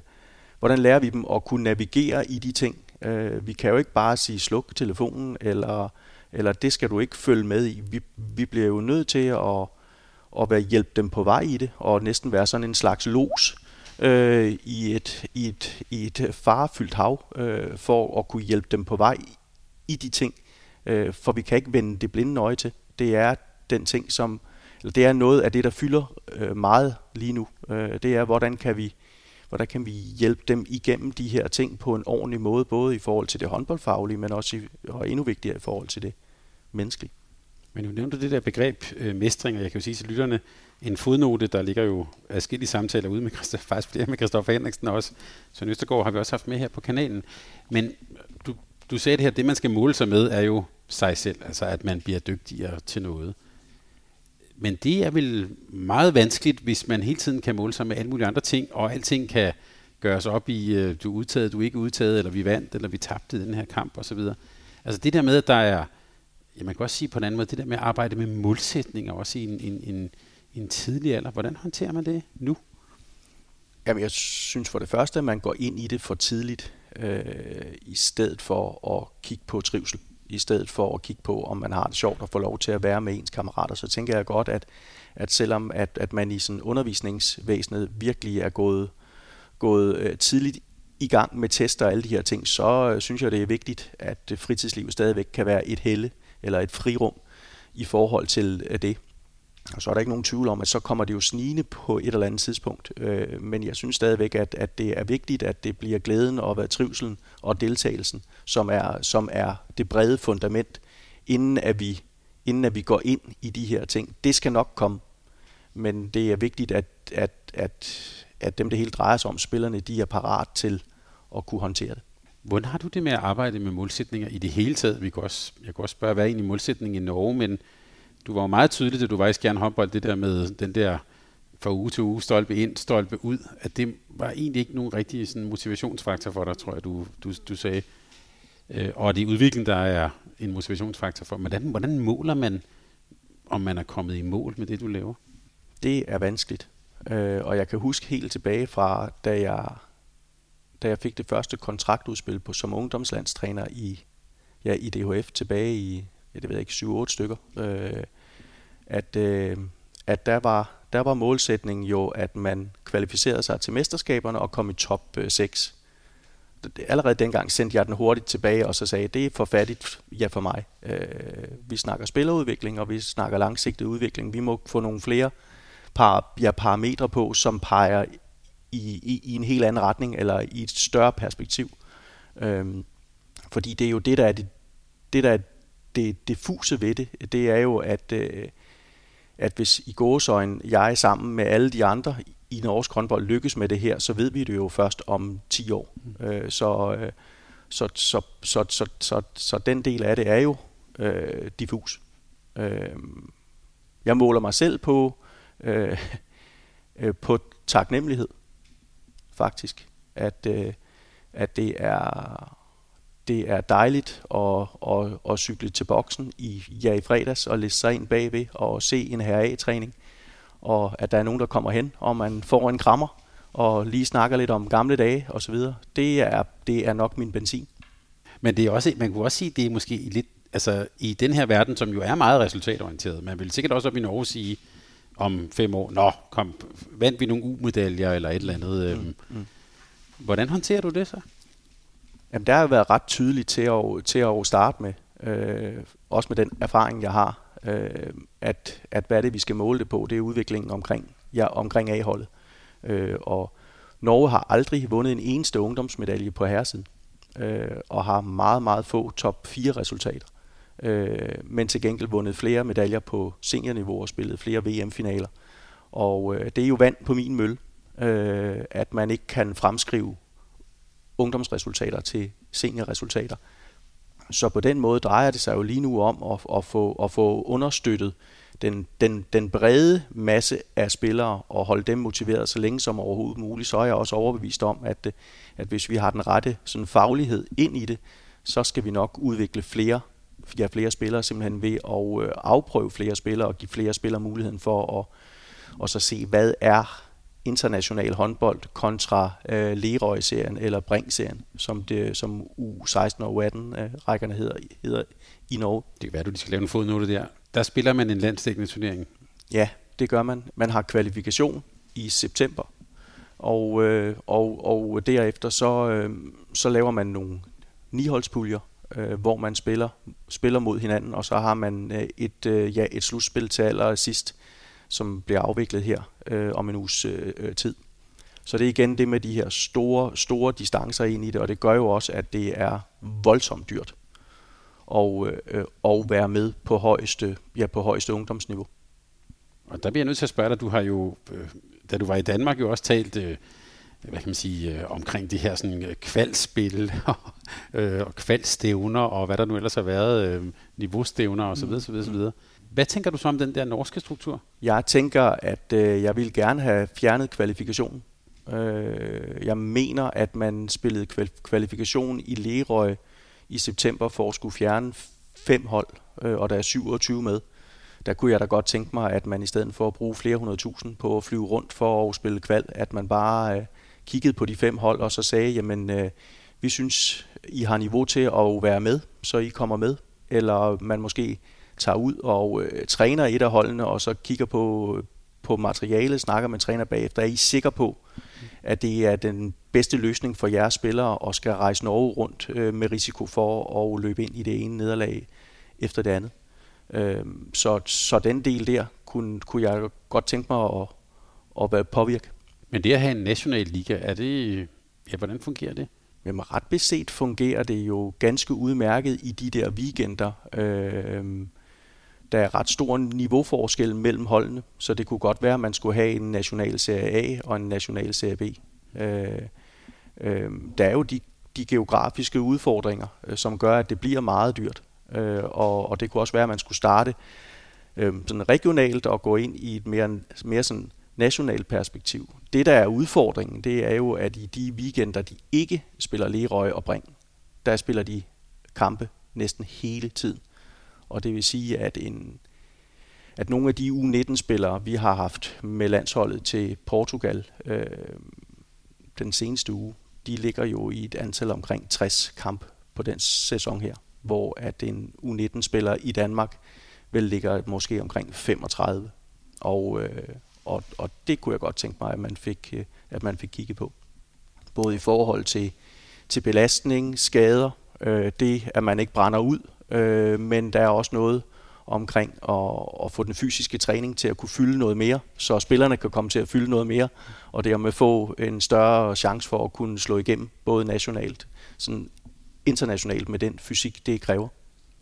hvordan lærer vi dem at kunne navigere i de ting? Øh, vi kan jo ikke bare sige sluk telefonen, eller, eller det skal du ikke følge med i. Vi, vi bliver jo nødt til at, at være, hjælpe dem på vej i det, og næsten være sådan en slags los, øh, i, et, i, et, i et farefyldt hav, øh, for at kunne hjælpe dem på vej i de ting. Øh, for vi kan ikke vende det blinde øje til. Det er den ting, som eller det er noget af det, der fylder øh, meget lige nu. Øh, det er, hvordan kan vi hvordan kan vi hjælpe dem igennem de her ting på en ordentlig måde, både i forhold til det håndboldfaglige, men også i, og endnu vigtigere i forhold til det menneskelige. Men nu nævnte det der begreb øh, mestring, og jeg kan jo sige til lytterne, en fodnote, der ligger jo afskillige samtaler ude med Christoffer, faktisk flere med Christoffer Henriksen også. Så Østergaard har vi også haft med her på kanalen. Men du, du sagde det her, det man skal måle sig med, er jo sig selv, altså at man bliver dygtigere til noget. Men det er vel meget vanskeligt, hvis man hele tiden kan måle sig med alle mulige andre ting, og alting kan gøres op i, øh, du er udtaget, du er ikke udtaget, eller vi vandt, eller vi tabte i den her kamp osv. Altså det der med, at der er, ja, man kan også sige på en anden måde, det der med at arbejde med målsætninger, også i en, en, en, en tidlig alder, hvordan håndterer man det nu? Jamen, jeg synes for det første, at man går ind i det for tidligt, øh, i stedet for at kigge på trivsel i stedet for at kigge på, om man har det sjovt og få lov til at være med ens kammerater, så tænker jeg godt, at, at selvom at, at man i sådan undervisningsvæsenet virkelig er gået, gået øh, tidligt i gang med tester og alle de her ting, så øh, synes jeg, det er vigtigt, at øh, fritidslivet stadigvæk kan være et helle eller et frirum i forhold til øh, det. Og så er der ikke nogen tvivl om, at så kommer det jo snigende på et eller andet tidspunkt. Øh, men jeg synes stadigvæk, at, at det er vigtigt, at det bliver glæden og hvad trivselen og deltagelsen, som er, som er det brede fundament, inden at, vi, inden at vi går ind i de her ting. Det skal nok komme, men det er vigtigt, at, at, at, at dem, det hele drejer sig om, spillerne, de er parat til at kunne håndtere det. Hvordan har du det med at arbejde med målsætninger i det hele taget? Vi kan også, jeg kan også spørge, hvad er egentlig målsætningen i Norge, men du var jo meget tydelig, at du var i Skjern håndbold, det der med den der fra uge til uge, stolpe ind, stolpe ud, at det var egentlig ikke nogen rigtig sådan, motivationsfaktor for dig, tror jeg, du, du, du sagde. Øh, og det er udvikling, der er en motivationsfaktor for. Men hvordan, hvordan måler man, om man er kommet i mål med det, du laver? Det er vanskeligt. Øh, og jeg kan huske helt tilbage fra, da jeg, da jeg fik det første kontraktudspil på som ungdomslandstræner i, ja, i DHF tilbage i ja, det ved jeg ikke, 7-8 stykker, øh, at, øh, at der var, der var målsætningen jo, at man kvalificerede sig til mesterskaberne og kom i top øh, 6. Allerede dengang sendte jeg den hurtigt tilbage, og så sagde, det er for fattigt, ja for mig. Øh, vi snakker spillerudvikling, og vi snakker langsigtet udvikling. Vi må få nogle flere par, ja, parametre på, som peger i, i, i en helt anden retning, eller i et større perspektiv. Øh, fordi det er jo det, der er det, det, der er det diffuse ved det, det er jo, at, øh, at hvis i gåsøjne jeg sammen med alle de andre i norsk håndbold lykkes med det her, så ved vi det jo først om 10 år. Mm. Øh, så, øh, så, så, så, så, så, så den del af det er jo øh, diffus. Øh, jeg måler mig selv på, øh, øh, på taknemmelighed, faktisk. At, øh, at det er det er dejligt at, at, at cykle til boksen i, ja, i fredags og læse sig ind bagved og se en HRA-træning. Og at der er nogen, der kommer hen, og man får en krammer og lige snakker lidt om gamle dage osv. Det er, det er nok min benzin. Men det er også, man kunne også sige, det er måske lidt, altså i den her verden, som jo er meget resultatorienteret, man vil sikkert også op i Norge sige, om fem år, nå, kom, vandt vi nogle U-medaljer eller et eller andet. Øhm. Mm, mm. Hvordan håndterer du det så? Jamen, der har været ret tydeligt til at, til at starte med, øh, også med den erfaring, jeg har, øh, at, at hvad er det, vi skal måle det på, det er udviklingen omkring, ja, omkring A-holdet. Øh, og Norge har aldrig vundet en eneste ungdomsmedalje på herresiden, øh, og har meget, meget få top 4 resultater. Øh, men til gengæld vundet flere medaljer på seniorniveau og spillet flere VM-finaler. Og øh, det er jo vand på min mølle, øh, at man ikke kan fremskrive ungdomsresultater til seniorresultater. Så på den måde drejer det sig jo lige nu om at, at, få, at få understøttet den, den, den brede masse af spillere og holde dem motiveret så længe som overhovedet muligt, så er jeg også overbevist om, at, at hvis vi har den rette sådan faglighed ind i det, så skal vi nok udvikle flere, ja, flere spillere simpelthen ved at øh, afprøve flere spillere og give flere spillere muligheden for at og så se, hvad er international håndbold kontra øh, Leroy-serien eller Brink-serien, som, det, som U16 og U18-rækkerne øh, hedder, hedder i Norge. Det kan være, du skal lave en fodnote der. Der spiller man en landstækkende turnering. Ja, det gør man. Man har kvalifikation i september, og, øh, og, og derefter så, øh, så laver man nogle niholdspuljer, øh, hvor man spiller, spiller mod hinanden, og så har man øh, et, øh, ja, et slutspil til allersidst, som bliver afviklet her øh, om en uges øh, øh, tid. Så det er igen det med de her store, store distancer ind i det, og det gør jo også, at det er voldsomt dyrt og, øh, og være med på højeste, ja, på højeste ungdomsniveau. Og der bliver jeg nødt til at spørge dig, du har jo, øh, da du var i Danmark, jo også talt øh, hvad kan man sige, øh, omkring de her sådan øh, kvalspil og, øh, og kvalstævner og hvad der nu ellers har været, øh, niveaustævner osv. Mm. så videre. Hvad tænker du så om den der norske struktur? Jeg tænker, at øh, jeg vil gerne have fjernet kvalifikationen. Øh, jeg mener, at man spillede kval- kvalifikation i Lerøy i september for at skulle fjerne fem hold, øh, og der er 27 med. Der kunne jeg da godt tænke mig, at man i stedet for at bruge flere hundrede tusind på at flyve rundt for at spille kval, at man bare øh, kiggede på de fem hold og så sagde, jamen øh, vi synes, I har niveau til at være med, så I kommer med. Eller man måske tager ud og øh, træner et af holdene, og så kigger på, på materialet, snakker med træner bagefter. Er I sikre på, at det er den bedste løsning for jeres spillere og skal rejse Norge rundt øh, med risiko for at løbe ind i det ene nederlag efter det andet? Øh, så, så den del der kunne, kunne jeg godt tænke mig at, at være påvirke. Men det at have en national liga, er det, ja, hvordan fungerer det? Jamen ret beset fungerer det jo ganske udmærket i de der weekender. Øh, der er ret stor niveauforskel mellem holdene, så det kunne godt være, at man skulle have en national serie A og en national serie B. Øh, øh, der er jo de, de geografiske udfordringer, øh, som gør, at det bliver meget dyrt. Øh, og, og det kunne også være, at man skulle starte øh, sådan regionalt og gå ind i et mere, mere sådan nationalt perspektiv. Det, der er udfordringen, det er jo, at i de weekender, de ikke spiller Lerøj og Bring, der spiller de kampe næsten hele tiden. Og det vil sige, at en, at nogle af de U19-spillere, vi har haft med landsholdet til Portugal øh, den seneste uge, de ligger jo i et antal omkring 60 kamp på den sæson her, hvor at en U19-spiller i Danmark vel ligger måske omkring 35. Og, øh, og, og det kunne jeg godt tænke mig, at man fik, øh, at man fik kigget på. Både i forhold til, til belastning, skader, øh, det at man ikke brænder ud, øh, men der er også noget omkring at, at få den fysiske træning til at kunne fylde noget mere, så spillerne kan komme til at fylde noget mere, og dermed få en større chance for at kunne slå igennem, både nationalt, sådan internationalt med den fysik, det kræver.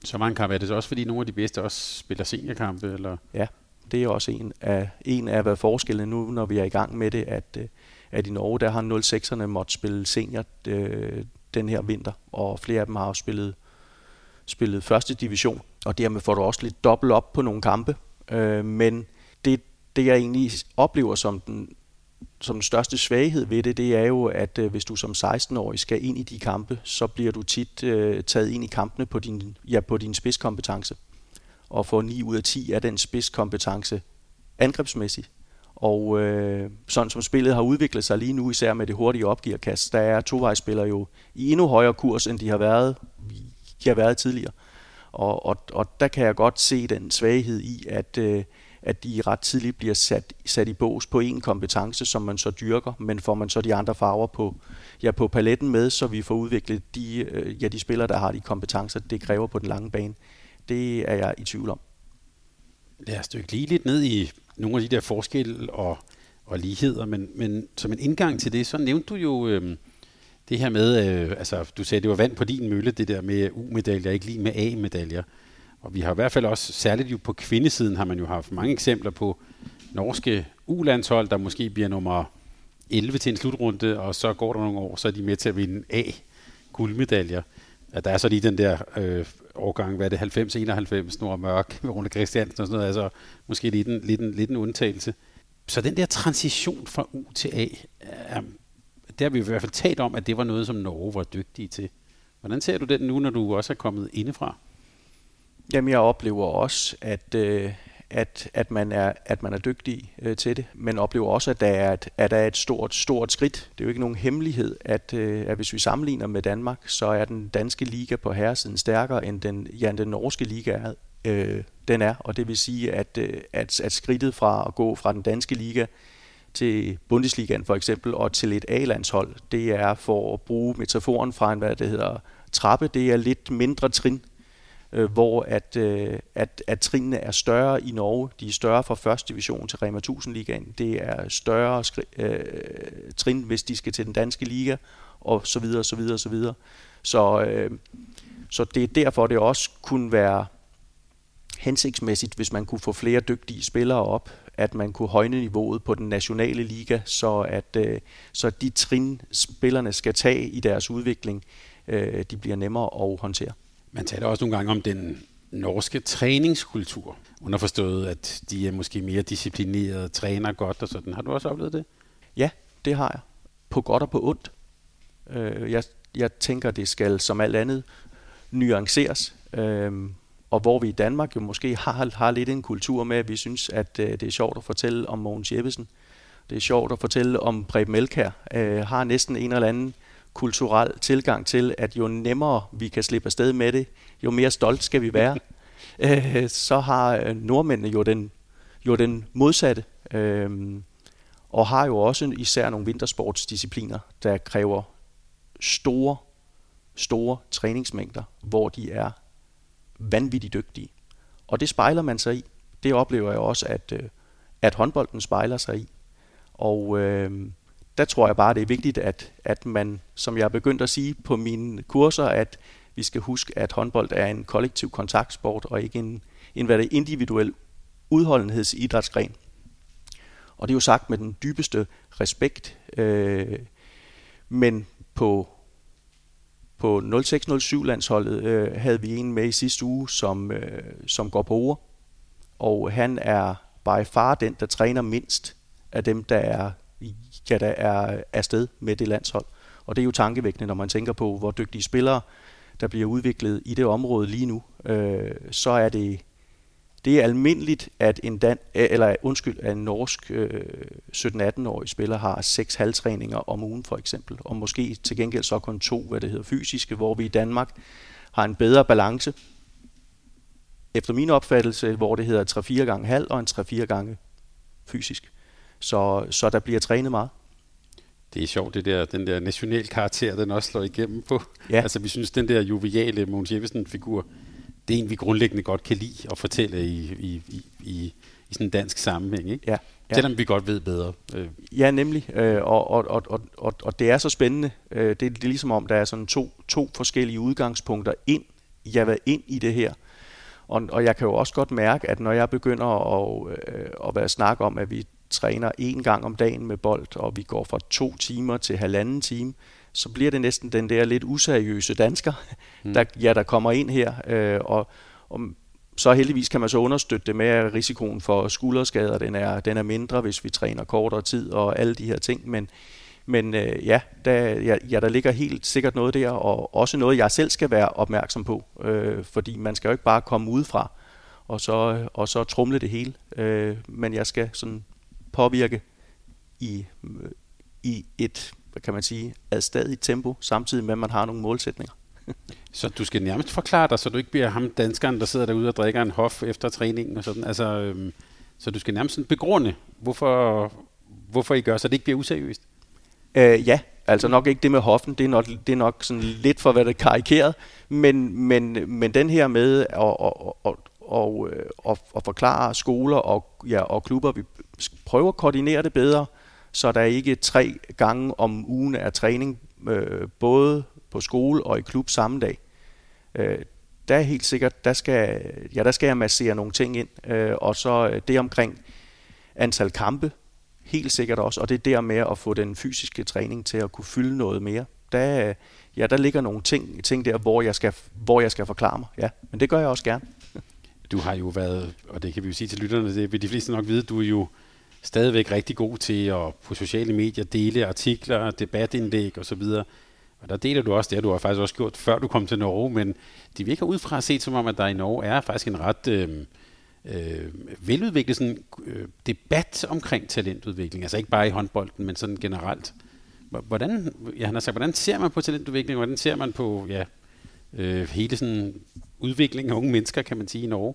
Så mange kampe er det så også, fordi nogle af de bedste også spiller seniorkampe? Eller? Ja, det er også en af, en af hvad forskellene nu, når vi er i gang med det, at, øh, at i Norge, der har 06'erne måtte spille senior øh, den her vinter, og flere af dem har også spillet, spillet første division, og dermed får du også lidt dobbelt op på nogle kampe. Øh, men det, det, jeg egentlig oplever som den, som den største svaghed ved det, det er jo, at øh, hvis du som 16-årig skal ind i de kampe, så bliver du tit øh, taget ind i kampene på din, ja, på din spidskompetence og få 9 ud af 10 af den spidskompetence angrebsmæssigt. Og øh, sådan som spillet har udviklet sig lige nu, især med det hurtige opgiverkast, der er tovejsspillere jo i endnu højere kurs, end de har været, de har været tidligere. Og, og, og der kan jeg godt se den svaghed i, at, øh, at de ret tidligt bliver sat, sat i bås på en kompetence, som man så dyrker, men får man så de andre farver på, ja, på paletten med, så vi får udviklet de, øh, ja, de spillere, der har de kompetencer, det kræver på den lange bane. Det er jeg i tvivl om. Lad os dykke lige lidt ned i nogle af de der forskelle og, og ligheder, men, men som en indgang til det, så nævnte du jo øh, det her med, øh, altså du sagde, det var vand på din mølle, det der med U-medaljer, ikke lige med A-medaljer. Og vi har i hvert fald også, særligt jo på kvindesiden, har man jo haft mange eksempler på norske U-landshold, der måske bliver nummer 11 til en slutrunde, og så går der nogle år, så er de med til at vinde A-guldmedaljer. At der er så lige den der øh, årgang, hvad er det, 90-91, Nord Mørk med Rune Christiansen og sådan noget, altså måske lidt en, lidt en, lidt en undtagelse. Så den der transition fra U til A, er, det har vi i hvert fald talt om, at det var noget, som Norge var dygtige til. Hvordan ser du den nu, når du også er kommet indefra? Jamen, jeg oplever også, at, øh, at, at, man, er, at man er dygtig øh, til det, men oplever også, at der er et, at der er et stort, stort skridt. Det er jo ikke nogen hemmelighed, at, øh, at hvis vi sammenligner med Danmark, så er den danske liga på herresiden stærkere end den, ja, den norske liga er, øh, den er. Og det vil sige, at, øh, at, at skridtet fra at gå fra den danske liga til Bundesligaen for eksempel, og til et A-landshold, det er for at bruge metaforen fra en, hvad det hedder, trappe, det er lidt mindre trin øh, hvor at, øh, at, at trinene er større i Norge. De er større fra første division til Rema 1000 ligaen. Det er større øh, trin, hvis de skal til den danske liga, og så videre, så videre, så videre. Så, øh, så det er derfor, det også kunne være hensigtsmæssigt, hvis man kunne få flere dygtige spillere op, at man kunne højne niveauet på den nationale liga, så at øh, så de trin, spillerne skal tage i deres udvikling, øh, de bliver nemmere at håndtere. Man taler også nogle gange om den norske træningskultur. Underforstået, at de er måske mere disciplinerede, træner godt og sådan. Har du også oplevet det? Ja, det har jeg. På godt og på ondt. Øh, jeg, jeg tænker, det skal som alt andet nuanceres. Øh, og hvor vi i Danmark jo måske har, har lidt en kultur med, at vi synes, at øh, det er sjovt at fortælle om Mogens Jeppesen. Det er sjovt at fortælle om Preben Melkær. Øh, har næsten en eller anden kulturel tilgang til, at jo nemmere vi kan slippe afsted med det, jo mere stolt skal vi være. øh, så har øh, nordmændene jo den, jo den modsatte, øh, og har jo også især nogle vintersportsdiscipliner, der kræver store, store træningsmængder, hvor de er vanvittigt dygtige. Og det spejler man sig i. Det oplever jeg også, at, øh, at håndbolden spejler sig i. Og øh, der tror jeg bare, det er vigtigt, at, at man, som jeg er begyndt at sige på mine kurser, at vi skal huske, at håndbold er en kollektiv kontaktsport, og ikke en, en hvad det individuel udholdenhedsidrætsgren. Og det er jo sagt med den dybeste respekt. Øh, men på, på 0607-landsholdet øh, havde vi en med i sidste uge, som, øh, som går på ord. Og han er by far den, der træner mindst af dem, der er ja, der er afsted med det landshold. Og det er jo tankevækkende, når man tænker på, hvor dygtige spillere, der bliver udviklet i det område lige nu. Øh, så er det, det er almindeligt, at en, dan, eller undskyld, at en norsk øh, 17-18-årig spiller har seks halvtræninger om ugen for eksempel, og måske til gengæld så kun to, hvad det hedder, fysiske, hvor vi i Danmark har en bedre balance, efter min opfattelse, hvor det hedder 3-4 gange halv og en 3-4 gange fysisk. Så, så der bliver trænet meget. Det er sjovt, det der, den der national karakter, den også slår igennem på. Ja. Altså, vi synes, den der joviale Mogens Jeppesen-figur, det er en, vi grundlæggende godt kan lide at fortælle i, i, i, i, i sådan en dansk sammenhæng, ikke? Ja. Ja. Selvom vi godt ved bedre. Øh. Ja, nemlig. Øh, og, og, og, og, og, og det er så spændende. Øh, det, det er ligesom om, der er sådan to, to forskellige udgangspunkter ind, jeg vil ind i det her. Og, og jeg kan jo også godt mærke, at når jeg begynder at, øh, at være snak om, at vi træner en gang om dagen med bold, og vi går fra to timer til halvanden time, så bliver det næsten den der lidt useriøse dansker, mm. der, ja, der kommer ind her. Øh, og, og så heldigvis kan man så understøtte det med, at risikoen for skulderskader den er, den er mindre, hvis vi træner kortere tid og alle de her ting. Men, men øh, ja, der, ja, ja, der ligger helt sikkert noget der, og også noget, jeg selv skal være opmærksom på. Øh, fordi man skal jo ikke bare komme udefra og så, og så trumle det hele. Øh, men jeg skal sådan påvirke i, i et, hvad kan man sige, adstadigt tempo, samtidig med, at man har nogle målsætninger. så du skal nærmest forklare dig, så du ikke bliver ham danskeren, der sidder derude og drikker en hof efter træningen og sådan. Altså, øhm, så du skal nærmest begrunde, hvorfor, hvorfor I gør, så det ikke bliver useriøst. Øh, ja, altså nok ikke det med hoffen, det er nok, det er nok sådan lidt for, hvad det er karikeret, men, men, men den her med at, at, at, og, og, og forklare skoler og, ja, og klubber, vi prøver at koordinere det bedre, så der ikke tre gange om ugen er træning, øh, både på skole og i klub samme dag. Øh, der er helt sikkert, der skal, ja, der skal jeg massere nogle ting ind, øh, og så øh, det omkring antal kampe, helt sikkert også, og det er der med at få den fysiske træning til at kunne fylde noget mere. Der, øh, ja, der ligger nogle ting, ting der, hvor jeg, skal, hvor jeg skal forklare mig, ja, men det gør jeg også gerne. Du har jo været, og det kan vi jo sige til lytterne, det vil de fleste nok vide, du er jo stadigvæk rigtig god til at på sociale medier dele artikler, debatindlæg osv. Og der deler du også det, du har faktisk også gjort, før du kom til Norge, men det virker ud fra at se som om, at der i Norge er faktisk en ret øh, øh, veludviklet sådan, øh, debat omkring talentudvikling. Altså ikke bare i håndbolden, men sådan generelt. Hvordan, ja, han har sagt, hvordan ser man på talentudvikling, hvordan ser man på ja, øh, hele sådan udvikling af unge mennesker, kan man sige, i Norge?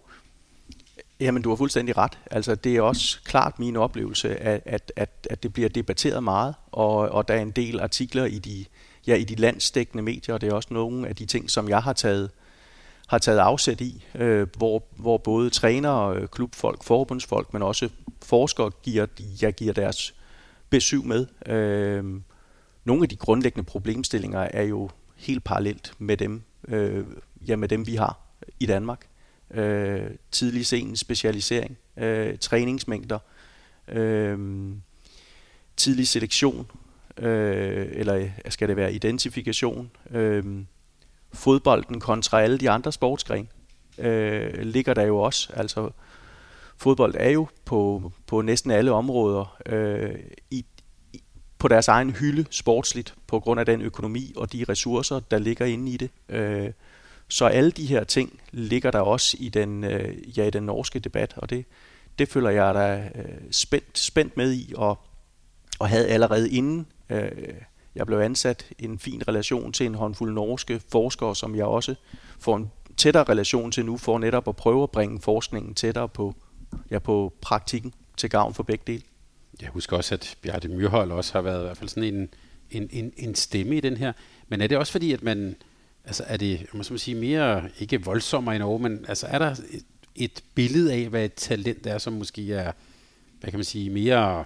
Jamen, du har fuldstændig ret. Altså, det er også klart min oplevelse, at, at, at, at det bliver debatteret meget, og, og der er en del artikler i de, ja, i de landsdækkende medier, og det er også nogle af de ting, som jeg har taget, har taget afsæt i, øh, hvor, hvor både trænere, øh, klubfolk, forbundsfolk, men også forskere giver, ja, giver deres besøg med. Øh, nogle af de grundlæggende problemstillinger er jo helt parallelt med dem, øh, ja, med dem vi har i Danmark. Øh, tidlig sen specialisering, øh, træningsmængder, øh, tidlig selektion, øh, eller øh, skal det være identifikation, øh, fodbolden kontra alle de andre sportsgrene, øh, ligger der jo også. Altså, fodbold er jo på, på næsten alle områder øh, i, på deres egen hylde sportsligt, på grund af den økonomi og de ressourcer, der ligger inde i det. Øh, så alle de her ting ligger der også i den, øh, ja, i den norske debat, og det, det føler jeg da øh, spændt, spændt med i, og, og havde allerede inden øh, jeg blev ansat en fin relation til en håndfuld norske forskere, som jeg også får en tættere relation til nu, for netop at prøve at bringe forskningen tættere på, ja, på praktikken til gavn for begge dele. Jeg husker også, at Bjarte Myrhold også har været i hvert fald sådan en, en, en, en stemme i den her. Men er det også fordi, at man, altså er det, man skal sige, mere, ikke voldsommere i Norge, men altså er der et, et billede af, hvad et talent er, som måske er, hvad kan man sige, mere,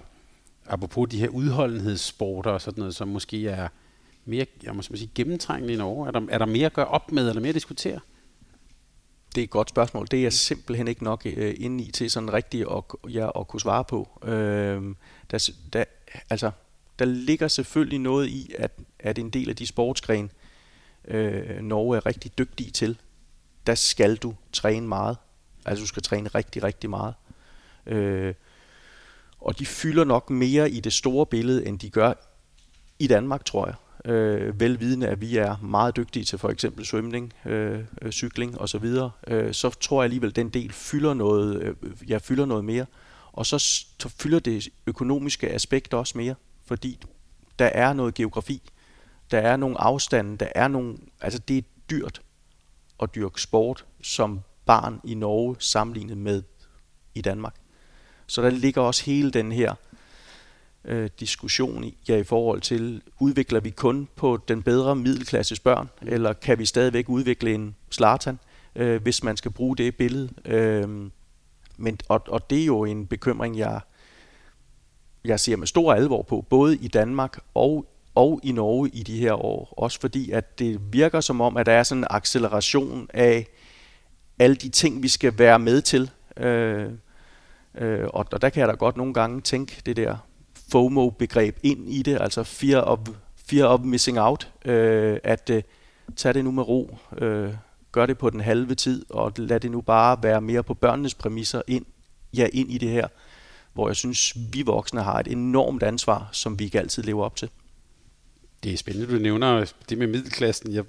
apropos de her udholdenhedssporter og sådan noget, som måske er mere, jeg må sige, gennemtrængende i Norge? Er der, er der mere at gøre op med, eller mere at diskutere? Det er et godt spørgsmål. Det er jeg simpelthen ikke nok øh, inde i til sådan rigtigt at, ja, at kunne svare på. Øh, der, der, altså, der ligger selvfølgelig noget i, at, at en del af de sportsgrene, øh, Norge er rigtig dygtige til, der skal du træne meget. Altså du skal træne rigtig, rigtig meget. Øh, og de fylder nok mere i det store billede, end de gør i Danmark, tror jeg øh, velvidende, at vi er meget dygtige til for eksempel svømning, øh, øh cykling osv., så, øh, så tror jeg alligevel, at den del fylder noget, øh, ja, fylder noget mere. Og så, så fylder det økonomiske aspekt også mere, fordi der er noget geografi, der er nogle afstande, der er nogle, altså det er dyrt at dyrke sport som barn i Norge sammenlignet med i Danmark. Så der ligger også hele den her øh, diskussion i, ja, i forhold til, udvikler vi kun på den bedre middelklasses børn, mm. eller kan vi stadigvæk udvikle en Slartan, øh, hvis man skal bruge det billede. Øh, men, og, og det er jo en bekymring, jeg, jeg ser med stor alvor på, både i Danmark og, og i Norge i de her år. Også fordi, at det virker som om, at der er sådan en acceleration af alle de ting, vi skal være med til. Øh, øh, og, og der kan jeg da godt nogle gange tænke det der FOMO-begreb ind i det, altså fear of, fear of missing out, øh, at øh, tage det nu med ro, øh, gør det på den halve tid, og lad det nu bare være mere på børnenes præmisser ind, ja, ind i det her, hvor jeg synes, vi voksne har et enormt ansvar, som vi ikke altid lever op til. Det er spændende, du nævner det med middelklassen. Jeg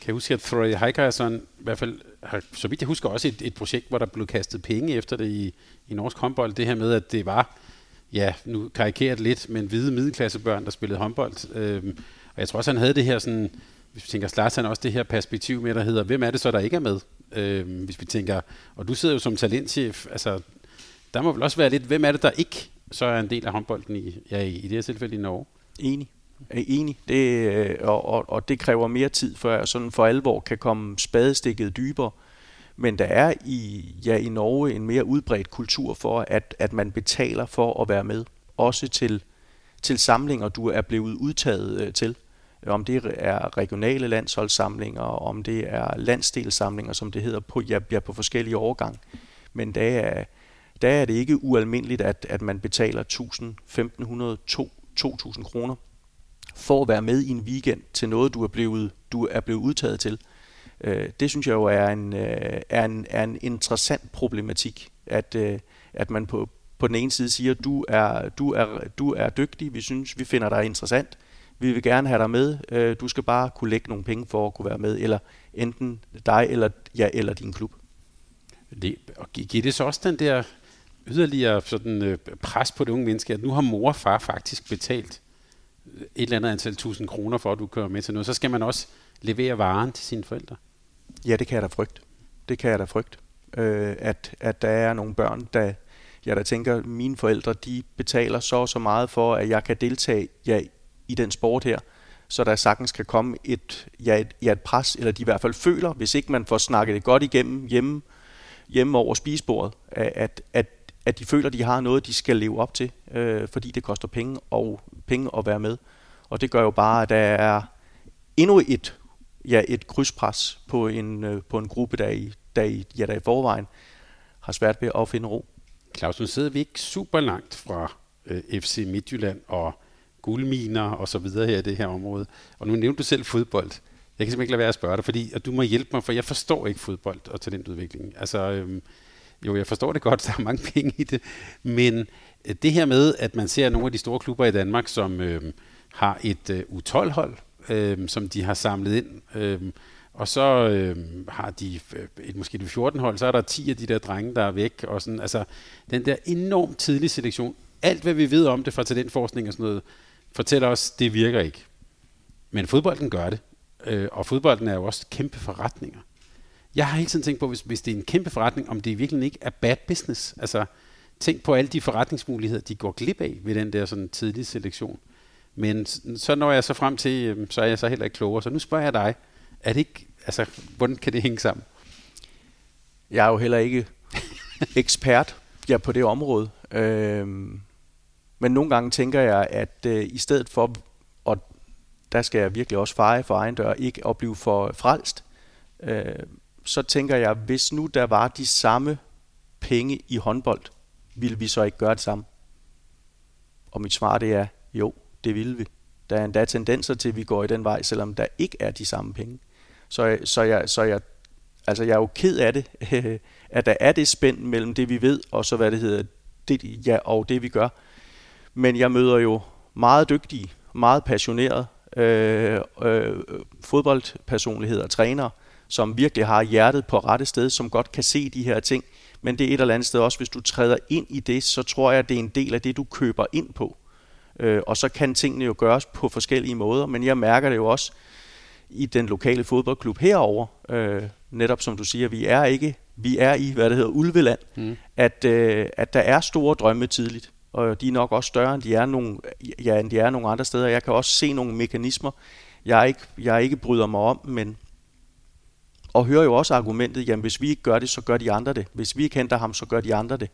kan huske, at Thorey Heikarsson i hvert fald har, så vidt jeg husker, også et, et projekt, hvor der blev kastet penge efter det i, i norsk håndbold. Det her med, at det var ja, nu karikeret lidt, men hvide middelklassebørn, der spillede håndbold. Øhm, og jeg tror også, han havde det her sådan, hvis vi tænker Slartan, også det her perspektiv med, der hedder, hvem er det så, der ikke er med? Øhm, hvis vi tænker, og du sidder jo som talentchef, altså, der må vel også være lidt, hvem er det, der ikke så er en del af håndbolden i, ja, i det her tilfælde i Norge? Enig. Enig, det, øh, og, og, og det kræver mere tid, før jeg sådan for alvor kan komme spadestikket dybere. Men der er i, ja, i Norge en mere udbredt kultur for, at, at man betaler for at være med. Også til, til samlinger, du er blevet udtaget øh, til. Om det er regionale landsholdssamlinger, om det er landsdelssamlinger, som det hedder, på, ja, ja, på forskellige årgang. Men der er, der er det ikke ualmindeligt, at, at man betaler 1000, 1500, 2000 kroner for at være med i en weekend til noget, du er blevet, du er blevet udtaget til. Øh, det synes jeg jo er en, øh, er en, er en interessant problematik, at, øh, at man på, på den ene side siger, du er, du er, du er dygtig, vi synes, vi finder dig interessant, vi vil gerne have dig med, øh, du skal bare kunne lægge nogle penge for at kunne være med, eller enten dig eller, ja, eller din klub. Det, og giver det så også den der yderligere sådan, øh, pres på det unge menneske, at nu har mor og far faktisk betalt et eller andet antal tusind kroner for, at du kører med til noget, så skal man også levere varen til sine forældre. Ja, det kan jeg da frygte. Det kan jeg da frygte. Øh, at, at der er nogle børn, der, jeg der tænker, mine forældre, de betaler så og så meget for, at jeg kan deltage ja, i den sport her. så der sagtens kan komme et, ja, et, ja, et pres, eller de i hvert fald føler, hvis ikke man får snakket det godt igennem hjemme, hjemme over spisebordet, at, at, at de føler, de har noget, de skal leve op til, øh, fordi det koster penge og penge at være med. Og det gør jo bare, at der er endnu et, ja, et krydspres på en, øh, på en gruppe, der i, der, i, ja, der i forvejen har svært ved at finde ro. Claus, nu sidder vi ikke super langt fra øh, FC Midtjylland og guldminer og så videre her i det her område. Og nu nævnte du selv fodbold. Jeg kan simpelthen ikke lade være at spørge dig, fordi og du må hjælpe mig, for jeg forstår ikke fodbold og talentudvikling. Altså, øhm, jo, jeg forstår det godt, der er mange penge i det, men øh, det her med, at man ser nogle af de store klubber i Danmark, som øh, har et øh, U12-hold, øh, som de har samlet ind, øh, og så øh, har de øh, et, måske et 14-hold, så er der 10 af de der drenge, der er væk, og sådan, altså den der enormt tidlige selektion, alt hvad vi ved om det fra talentforskning og sådan noget, fortæller os, det virker ikke. Men fodbolden gør det, øh, og fodbolden er jo også kæmpe forretninger. Jeg har hele tiden tænkt på, hvis, hvis det er en kæmpe forretning, om det virkelig ikke er bad business. Altså, tænk på alle de forretningsmuligheder, de går glip af ved den der sådan tidlige selektion. Men så når jeg så frem til, øh, så er jeg så heller ikke klogere. Så nu spørger jeg dig, er det ikke, altså, hvordan kan det hænge sammen? Jeg er jo heller ikke ekspert ja, på det område. Øhm, men nogle gange tænker jeg, at øh, i stedet for, og der skal jeg virkelig også feje for egen dør, ikke at blive for frelst, øh, så tænker jeg, hvis nu der var de samme penge i håndbold, ville vi så ikke gøre det samme? Og mit svar det er, jo, det ville vi. Der er endda tendenser til, at vi går i den vej, selvom der ikke er de samme penge. Så, så, jeg, så jeg, altså jeg er jo ked af det, at der er det spænd mellem det, vi ved, og så hvad det hedder, det, ja, og det, vi gør. Men jeg møder jo meget dygtige, meget passionerede øh, øh, fodboldpersonligheder og trænere, som virkelig har hjertet på rette sted, som godt kan se de her ting. Men det er et eller andet sted også, hvis du træder ind i det, så tror jeg, at det er en del af det, du køber ind på. Øh, og så kan tingene jo gøres på forskellige måder, men jeg mærker det jo også i den lokale fodboldklub herover. Øh, netop som du siger, vi er ikke, vi er i, hvad det hedder, Ulveland, mm. at, øh, at der er store drømme tidligt og de er nok også større, end de er nogle, ja, end de er nogle andre steder. Jeg kan også se nogle mekanismer, jeg ikke, jeg ikke bryder mig om, men og hører jo også argumentet, jamen hvis vi ikke gør det, så gør de andre det. Hvis vi ikke henter ham, så gør de andre det.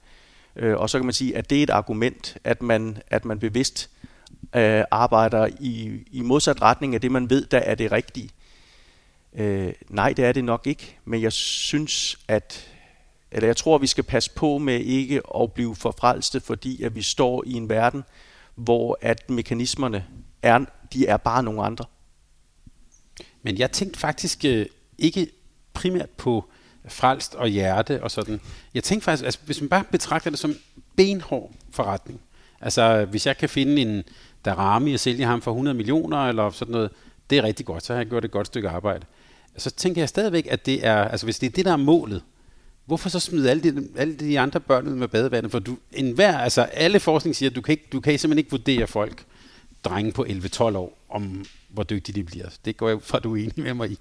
Øh, og så kan man sige, at det er et argument, at man, at man bevidst øh, arbejder i, i modsat retning af det, man ved, der er det rigtige. Øh, nej, det er det nok ikke, men jeg synes, at eller jeg tror, vi skal passe på med ikke at blive forfrelste, fordi at vi står i en verden, hvor at mekanismerne er, de er bare nogle andre. Men jeg tænkte faktisk øh, ikke primært på frelst og hjerte og sådan. Jeg tænkte faktisk, altså, hvis man bare betragter det som benhård forretning. Altså, hvis jeg kan finde en Darami og sælge ham for 100 millioner eller sådan noget, det er rigtig godt, så har jeg gjort et godt stykke arbejde. Så tænker jeg stadigvæk, at det er, altså hvis det er det, der er målet, Hvorfor så smide alle de, alle de andre børn ud med badevandet? For du, enhver, altså alle forskning siger, at du kan, ikke, du kan simpelthen ikke vurdere folk, drenge på 11-12 år, om hvor dygtige de bliver. Det går jeg fra, du er enig med mig i.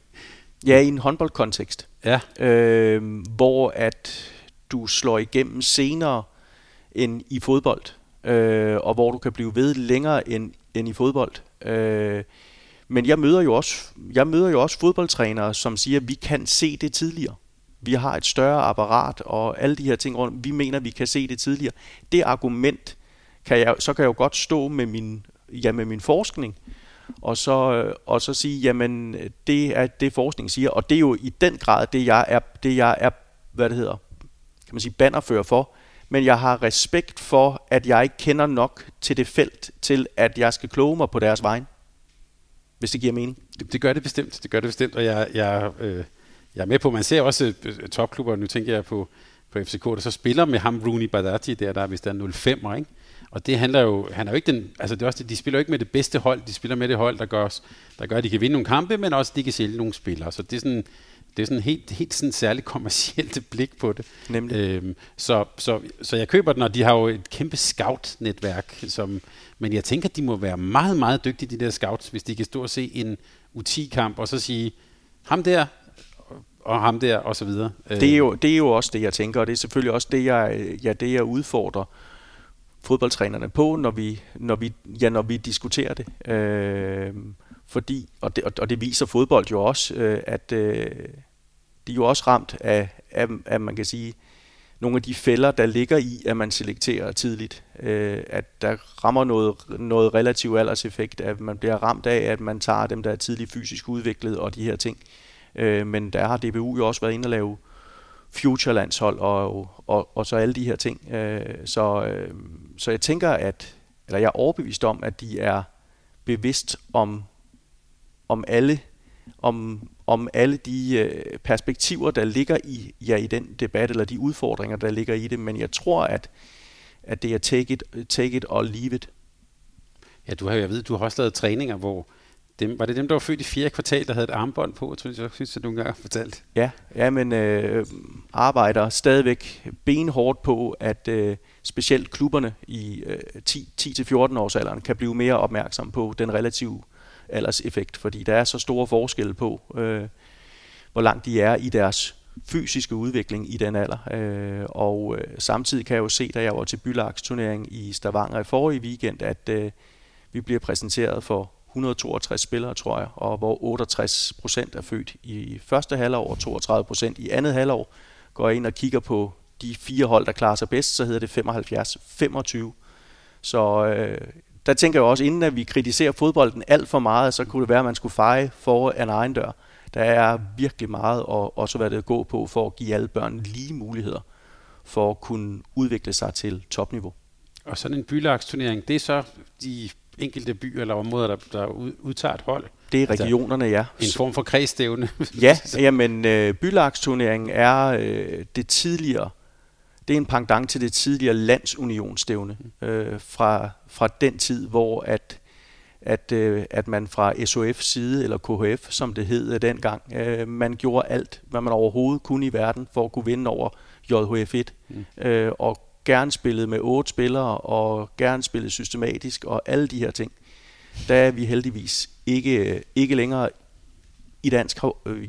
Ja, i en håndboldkontekst. Ja. Øh, hvor at du slår igennem senere end i fodbold. Øh, og hvor du kan blive ved længere end, end i fodbold. Øh, men jeg møder jo også jeg møder jo også fodboldtrænere, som siger, at vi kan se det tidligere vi har et større apparat og alle de her ting rundt. Vi mener, vi kan se det tidligere. Det argument, kan jeg, så kan jeg jo godt stå med min, ja, med min forskning, og så, øh, og så sige, jamen det er det forskning siger, og det er jo i den grad det jeg er, det jeg er hvad det hedder, kan man sige, bannerfører for, men jeg har respekt for, at jeg ikke kender nok til det felt, til at jeg skal kloge mig på deres vej. Hvis det giver mening. Det, det gør det bestemt, det gør det bestemt, og jeg, jeg øh, jeg er med på, man ser også øh, topklubber, nu tænker jeg på, på FCK, der så spiller med ham Rooney Badati, der, der er vist der 05'er, ikke? Og det handler jo, han er jo ikke den, altså det er også, de spiller jo ikke med det bedste hold, de spiller med det hold, der gør, der gør, at de kan vinde nogle kampe, men også, at de kan sælge nogle spillere. Så det er sådan, det er sådan helt, helt sådan særligt kommersielt blik på det. Nemlig. Øhm, så, så, så jeg køber den, og de har jo et kæmpe scout-netværk, som, men jeg tænker, at de må være meget, meget dygtige, de der scouts, hvis de kan stå og se en U10-kamp, og så sige, ham der, og ham der, og så videre. Det er, jo, det er jo også det, jeg tænker, og det er selvfølgelig også det, jeg, ja, det, jeg udfordrer fodboldtrænerne på, når vi, når vi, ja, når vi diskuterer det. Øh, fordi, og det, og det viser fodbold jo også, øh, at øh, de er jo også ramt af, af, af, man kan sige, nogle af de fælder, der ligger i, at man selekterer tidligt. Øh, at der rammer noget, noget relativ alderseffekt, at man bliver ramt af, at man tager dem, der er tidligt fysisk udviklet og de her ting. Øh, men der har DBU jo også været inde og lave future-landshold og, og, og så alle de her ting. Øh, så, øh, så jeg tænker, at, eller jeg er overbevist om, at de er bevidst om, om alle om, om alle de øh, perspektiver, der ligger i, ja, i den debat, eller de udfordringer, der ligger i det. Men jeg tror, at, at det er take it, take it or leave it. Ja, du har, jeg ved, du har også lavet træninger, hvor dem, var det dem, der var født i fjerde kvartal, der havde et armbånd på, tror jeg, synes, at du engang har fortalt? Ja, ja men øh, arbejder stadigvæk benhårdt på, at øh, specielt klubberne i øh, 10-14 års alderen kan blive mere opmærksom på den relative alderseffekt, fordi der er så store forskelle på, øh, hvor langt de er i deres fysiske udvikling i den alder. Øh, og øh, samtidig kan jeg jo se, da jeg var til Bylaks turnering i Stavanger i forrige weekend, at øh, vi bliver præsenteret for 162 spillere, tror jeg, og hvor 68 procent er født i første halvår og 32 procent i andet halvår. Går jeg ind og kigger på de fire hold, der klarer sig bedst, så hedder det 75-25. Så øh, der tænker jeg også, inden at vi kritiserer fodbolden alt for meget, så kunne det være, at man skulle feje for en egen dør. Der er virkelig meget at også være det at gå på for at give alle børn lige muligheder for at kunne udvikle sig til topniveau. Og sådan en bylagsturnering, det er så de enkelte byer eller områder, der, der udtager et hold? Det er altså, regionerne, ja. En form for kredsstævne? ja, jamen øh, bylagsturneringen er øh, det tidligere, det er en pendant til det tidligere landsunionsstævne øh, fra, fra den tid, hvor at, at, øh, at man fra SOF side, eller KHF, som det hed dengang, øh, man gjorde alt, hvad man overhovedet kunne i verden, for at kunne vinde over JHF1, mm. øh, og gerne spillet med otte spillere, og gerne spillet systematisk, og alle de her ting. Der er vi heldigvis ikke, ikke længere i dansk,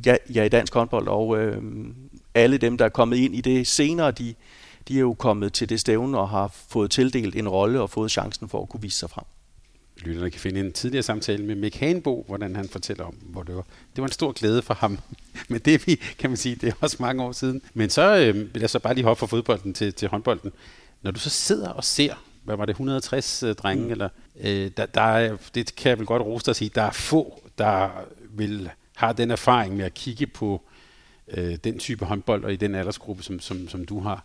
ja, ja, i dansk håndbold, og øh, alle dem, der er kommet ind i det senere, de, de er jo kommet til det stævne og har fået tildelt en rolle og fået chancen for at kunne vise sig frem. Lytterne kan finde en tidligere samtale med Mick Hanbo, hvordan han fortæller om, hvor det var. Det var en stor glæde for ham. Men det vi, kan man sige, det er også mange år siden. Men så øh, vil jeg så bare lige hoppe fra fodbolden til, til håndbolden. Når du så sidder og ser, hvad var det, 160 øh, drenge, mm. eller, øh, der, der er, det kan jeg vel godt dig at sige, der er få, der vil har den erfaring med at kigge på øh, den type håndbold og i den aldersgruppe, som, som, som du har.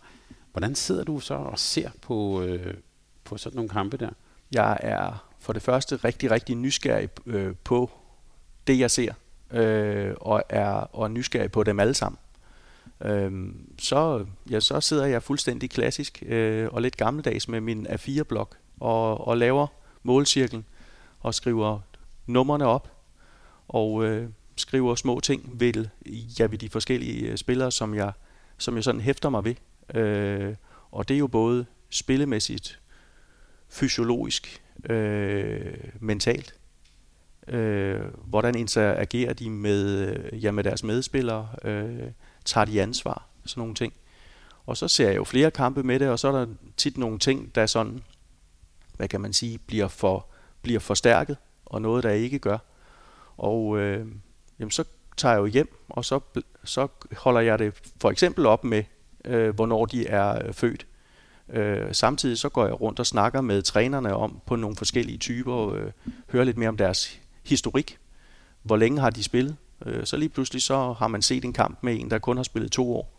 Hvordan sidder du så og ser på, øh, på sådan nogle kampe der? Jeg er for det første rigtig, rigtig nysgerrig øh, på det, jeg ser, øh, og, er, og nysgerrig på dem alle sammen. Øh, så, ja, så sidder jeg fuldstændig klassisk øh, og lidt gammeldags med min A4-blok og, og laver målcirklen og skriver numrene op og øh, skriver små ting ved, ja, ved de forskellige øh, spillere, som jeg, som jeg sådan hæfter mig ved. Øh, og det er jo både spillemæssigt, fysiologisk, øh, mentalt. Øh, hvordan interagerer de med, øh, ja, med deres medspillere? Øh, tager de ansvar? Sådan nogle ting. Og så ser jeg jo flere kampe med det, og så er der tit nogle ting, der sådan, hvad kan man sige, bliver, for, bliver forstærket, og noget, der ikke gør. Og øh, jamen, så tager jeg jo hjem, og så, så holder jeg det for eksempel op med, øh, hvornår de er øh, født. Øh, samtidig så går jeg rundt og snakker med trænerne om på nogle forskellige typer, øh, hører lidt mere om deres historik. Hvor længe har de spillet? Øh, så lige pludselig så har man set en kamp med en, der kun har spillet to år,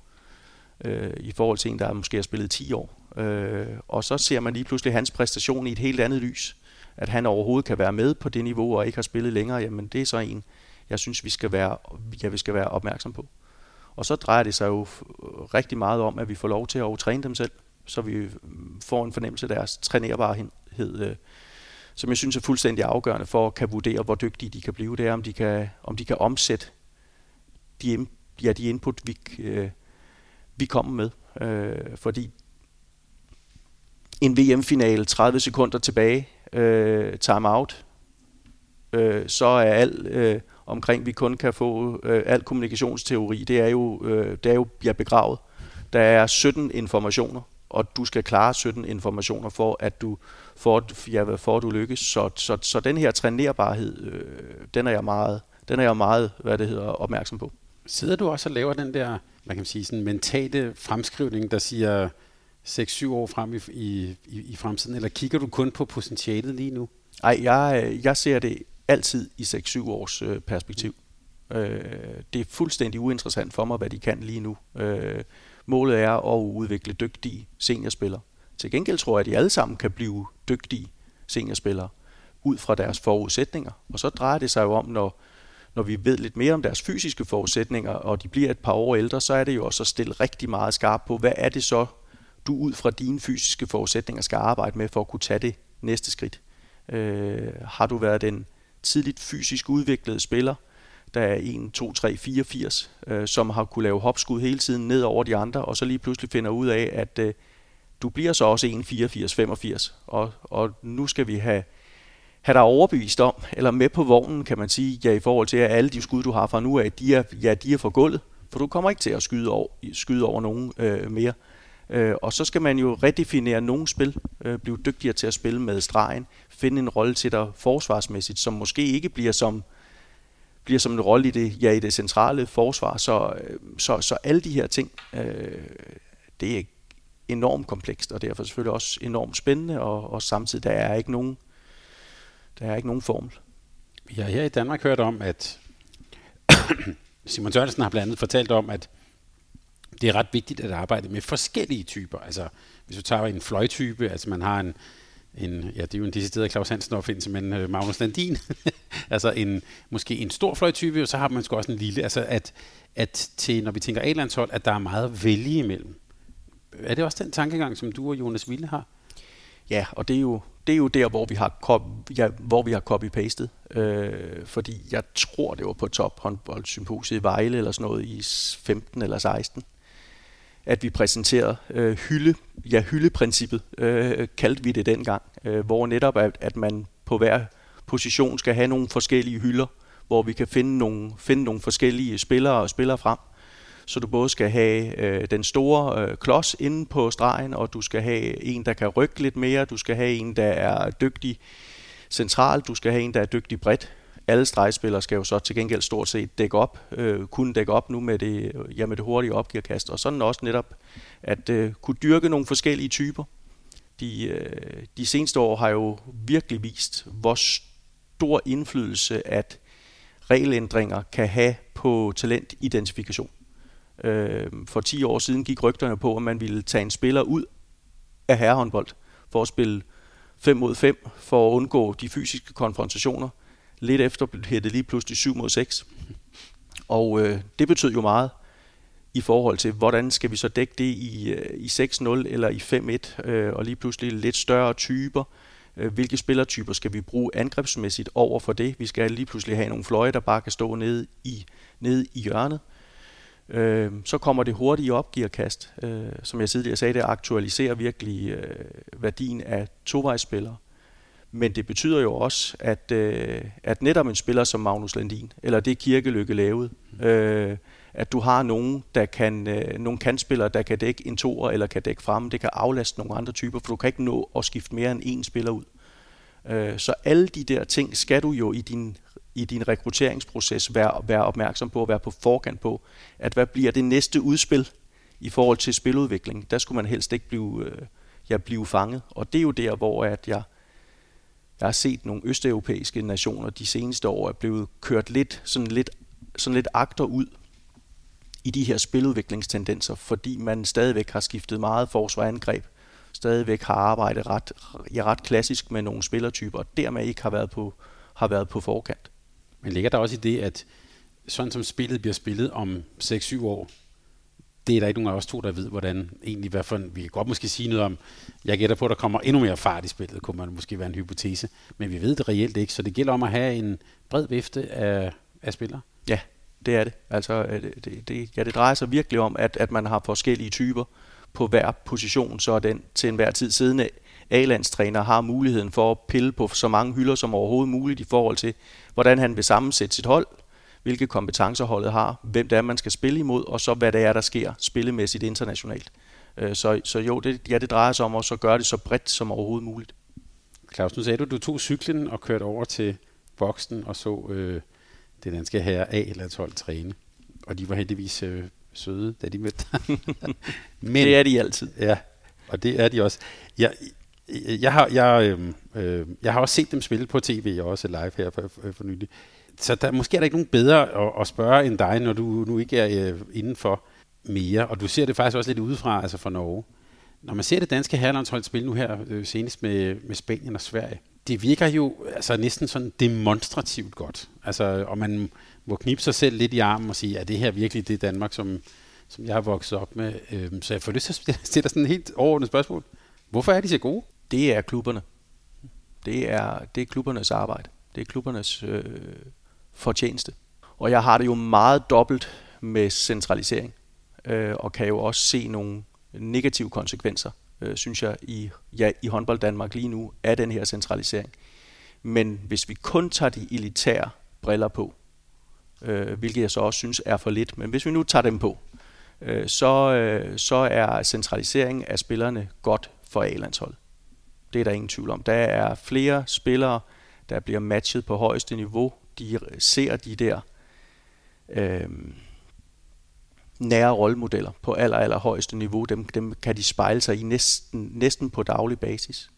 øh, i forhold til en, der måske har spillet 10 år. Øh, og så ser man lige pludselig hans præstation i et helt andet lys. At han overhovedet kan være med på det niveau og ikke har spillet længere, jamen det er så en, jeg synes, vi skal være, ja, vi skal være opmærksom på. Og så drejer det sig jo rigtig meget om, at vi får lov til at træne dem selv, så vi mm, får en fornemmelse af deres trænerbarhed, øh, som jeg synes er fuldstændig afgørende for at kan vurdere, hvor dygtige de kan blive. Det er, om de kan, om de kan omsætte de, ja, de input, vi, øh, vi kommer med. Øh, fordi en VM-finale 30 sekunder tilbage, øh, time out, øh, så er alt øh, omkring, vi kun kan få øh, al kommunikationsteori, det er jo, øh, det er jo ja, begravet. Der er 17 informationer og du skal klare 17 informationer for, at du for, ja, for at du lykkes. Så, så, så den her trænerbarhed, øh, den er jeg meget, den er jeg meget, hvad det hedder, opmærksom på. Sidder du også og laver den der, hvad kan man sige, sådan mentale fremskrivning, der siger 6-7 år frem i, i, i fremtiden, eller kigger du kun på potentialet lige nu? Nej, jeg, jeg ser det altid i 6-7 års øh, perspektiv. Øh, det er fuldstændig uinteressant for mig, hvad de kan lige nu. Øh, målet er at udvikle dygtige seniorspillere. Til gengæld tror jeg, at de alle sammen kan blive dygtige seniorspillere ud fra deres forudsætninger. Og så drejer det sig jo om, når, når vi ved lidt mere om deres fysiske forudsætninger, og de bliver et par år ældre, så er det jo også at stille rigtig meget skarpt på, hvad er det så, du ud fra dine fysiske forudsætninger skal arbejde med for at kunne tage det næste skridt. Øh, har du været den tidligt fysisk udviklede spiller, der er 1, 2, 3, 4, 80, øh, som har kunne lave hopskud hele tiden ned over de andre, og så lige pludselig finder ud af, at øh, du bliver så også 1, 84, 85, og, og nu skal vi have, have dig overbevist om, eller med på vognen, kan man sige, ja, i forhold til, at alle de skud, du har fra nu af, de er, ja, de er for gulvet, for du kommer ikke til at skyde over, skyde over nogen øh, mere. Øh, og så skal man jo redefinere nogle spil, øh, blive dygtigere til at spille med stregen, finde en rolle til dig forsvarsmæssigt, som måske ikke bliver som bliver som en rolle i det, ja, i det centrale forsvar. Så, øh, så, så alle de her ting, øh, det er enormt komplekst, og derfor selvfølgelig også enormt spændende, og, og samtidig der er ikke nogen, der er ikke nogen formel. Vi har her i Danmark hørt om, at Simon Sørensen har blandt andet fortalt om, at det er ret vigtigt at arbejde med forskellige typer. Altså, hvis du tager en fløjtype, altså man har en, en, ja, det er jo en decideret Claus Hansen opfindelse, men øh, Magnus Landin, altså en, måske en stor fløjtype, og så har man sgu også en lille, altså at, at til, når vi tænker A-landshold, at der er meget at vælge imellem. Er det også den tankegang, som du og Jonas Ville har? Ja, og det er jo, det er jo der, hvor vi har, cop- ja, hvor vi har copy-pastet. Øh, fordi jeg tror, det var på top håndboldsymposiet i Vejle eller sådan noget i 15 eller 16 at vi præsenterede øh, hylde, ja, hyldeprincippet, øh, kaldte vi det dengang, øh, hvor netop at, at man på hver position skal have nogle forskellige hylder, hvor vi kan finde nogle, finde nogle forskellige spillere og spillere frem. Så du både skal have øh, den store øh, klods inde på stregen, og du skal have en, der kan rykke lidt mere, du skal have en, der er dygtig centralt, du skal have en, der er dygtig bredt, alle stregspillere skal jo så til gengæld stort set dække op, øh, kunne dække op nu med det, ja, med det hurtige opgearkast, og sådan også netop at øh, kunne dyrke nogle forskellige typer. De, øh, de seneste år har jo virkelig vist, hvor stor indflydelse, at regelændringer kan have på talentidentifikation. Øh, for 10 år siden gik rygterne på, at man ville tage en spiller ud af herrehåndbold for at spille 5 mod 5 for at undgå de fysiske konfrontationer. Lidt efter blev det lige pludselig 7 mod 6. Og øh, det betød jo meget i forhold til, hvordan skal vi så dække det i, øh, i 6-0 eller i 5-1, øh, og lige pludselig lidt større typer. Øh, hvilke spillertyper skal vi bruge angrebsmæssigt over for det? Vi skal lige pludselig have nogle fløje, der bare kan stå nede i, nede i hjørnet. Øh, så kommer det hurtige opgearkast. Øh, som jeg tidligere sagde, det aktualiserer virkelig øh, værdien af tovejsspillere. Men det betyder jo også, at, øh, at netop en spiller som Magnus Landin, eller det Kirkelykke lavede, øh, at du har nogen, der kan, øh, nogle kantspillere, der kan dække en toer eller kan dække frem. Det kan aflaste nogle andre typer, for du kan ikke nå at skifte mere end én spiller ud. Øh, så alle de der ting skal du jo i din, i din rekrutteringsproces være, være opmærksom på, være på forkant på, at hvad bliver det næste udspil i forhold til spiludvikling. Der skulle man helst ikke blive, øh, ja, blive fanget. Og det er jo der, hvor at jeg jeg har set nogle østeuropæiske nationer de seneste år er blevet kørt lidt, sådan lidt, sådan lidt agter ud i de her spiludviklingstendenser, fordi man stadigvæk har skiftet meget forsvar angreb, stadigvæk har arbejdet ret, ja, ret klassisk med nogle spillertyper, og dermed ikke har været på, har været på forkant. Men ligger der også i det, at sådan som spillet bliver spillet om 6-7 år, det er der ikke nogen af os to, der ved, hvordan egentlig, hvad for, vi kan godt måske sige noget om, jeg gætter på, at der kommer endnu mere fart i spillet, kunne man måske være en hypotese, men vi ved det reelt ikke, så det gælder om at have en bred vifte af, af spillere. Ja, det er det. Altså, øh, det, det, ja, det drejer sig virkelig om, at, at man har forskellige typer på hver position, så den til enhver tid siddende A-landstræner har muligheden for at pille på så mange hylder som overhovedet muligt i forhold til, hvordan han vil sammensætte sit hold, hvilke kompetencer holdet har, hvem det er, man skal spille imod, og så hvad det er, der sker spillemæssigt internationalt. Øh, så, så jo, det, ja, det drejer sig om også at gøre det så bredt som overhovedet muligt. Claus, nu sagde du, du tog cyklen og kørte over til boksen og så øh, det danske herre A eller 12 træne. Og de var heldigvis øh, søde, da de mødte dig. Men, det er de altid. Ja, og det er de også. Jeg, jeg, har, jeg, øh, øh, jeg har også set dem spille på tv, og også live her for, for, for nylig. Så der, måske er der ikke nogen bedre at, at spørge end dig, når du nu ikke er øh, indenfor mere. Og du ser det faktisk også lidt udefra, altså fra Norge. Når man ser det danske herrelandshold spille nu her, øh, senest med, med Spanien og Sverige, det virker jo altså næsten sådan demonstrativt godt. Altså, og man må knibe sig selv lidt i armen og sige, er det her virkelig det Danmark, som, som jeg har vokset op med? Øhm, så jeg får lyst til at stille sådan et helt overordnet spørgsmål. Hvorfor er de så gode? Det er klubberne. Det er, det er klubbernes arbejde. Det er klubbernes øh, fortjeneste. Og jeg har det jo meget dobbelt med centralisering, øh, og kan jo også se nogle negative konsekvenser, øh, synes jeg, i, ja, i håndbold Danmark lige nu, af den her centralisering. Men hvis vi kun tager de elitære briller på, øh, hvilket jeg så også synes er for lidt, men hvis vi nu tager dem på, øh, så, øh, så er centralisering af spillerne godt for A-landshold. Det er der ingen tvivl om. Der er flere spillere, der bliver matchet på højeste niveau. De ser de der øh, nære rollemodeller på aller, aller højeste niveau. Dem, dem kan de spejle sig i næsten, næsten på daglig basis.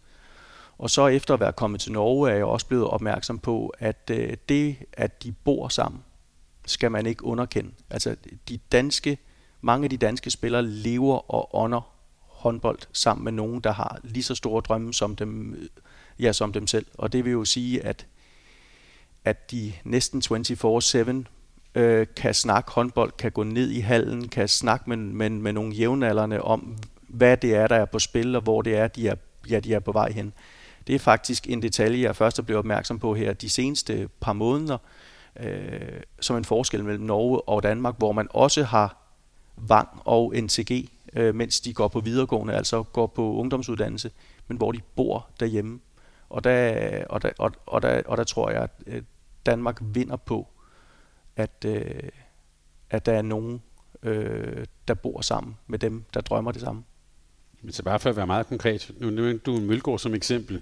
Og så efter at være kommet til Norge, er jeg også blevet opmærksom på, at øh, det, at de bor sammen, skal man ikke underkende. Altså de danske, mange af de danske spillere lever og ånder håndbold sammen med nogen, der har lige så store drømme som dem, ja, som dem selv. Og det vil jo sige, at, at de næsten 24-7 øh, kan snakke håndbold, kan gå ned i hallen, kan snakke med, med, med nogle jævnaldrende om, hvad det er, der er på spil, og hvor det er, de er, ja, de er på vej hen. Det er faktisk en detalje, jeg først er blevet opmærksom på her de seneste par måneder, øh, som en forskel mellem Norge og Danmark, hvor man også har Vang og NTG, øh, mens de går på videregående, altså går på ungdomsuddannelse, men hvor de bor derhjemme. Og der, og der, og, og der, og der tror jeg, at øh, Danmark vinder på, at, øh, at der er nogen, øh, der bor sammen med dem, der drømmer det samme. Men så bare for at være meget konkret, nu nævnte du Mølgaard som eksempel,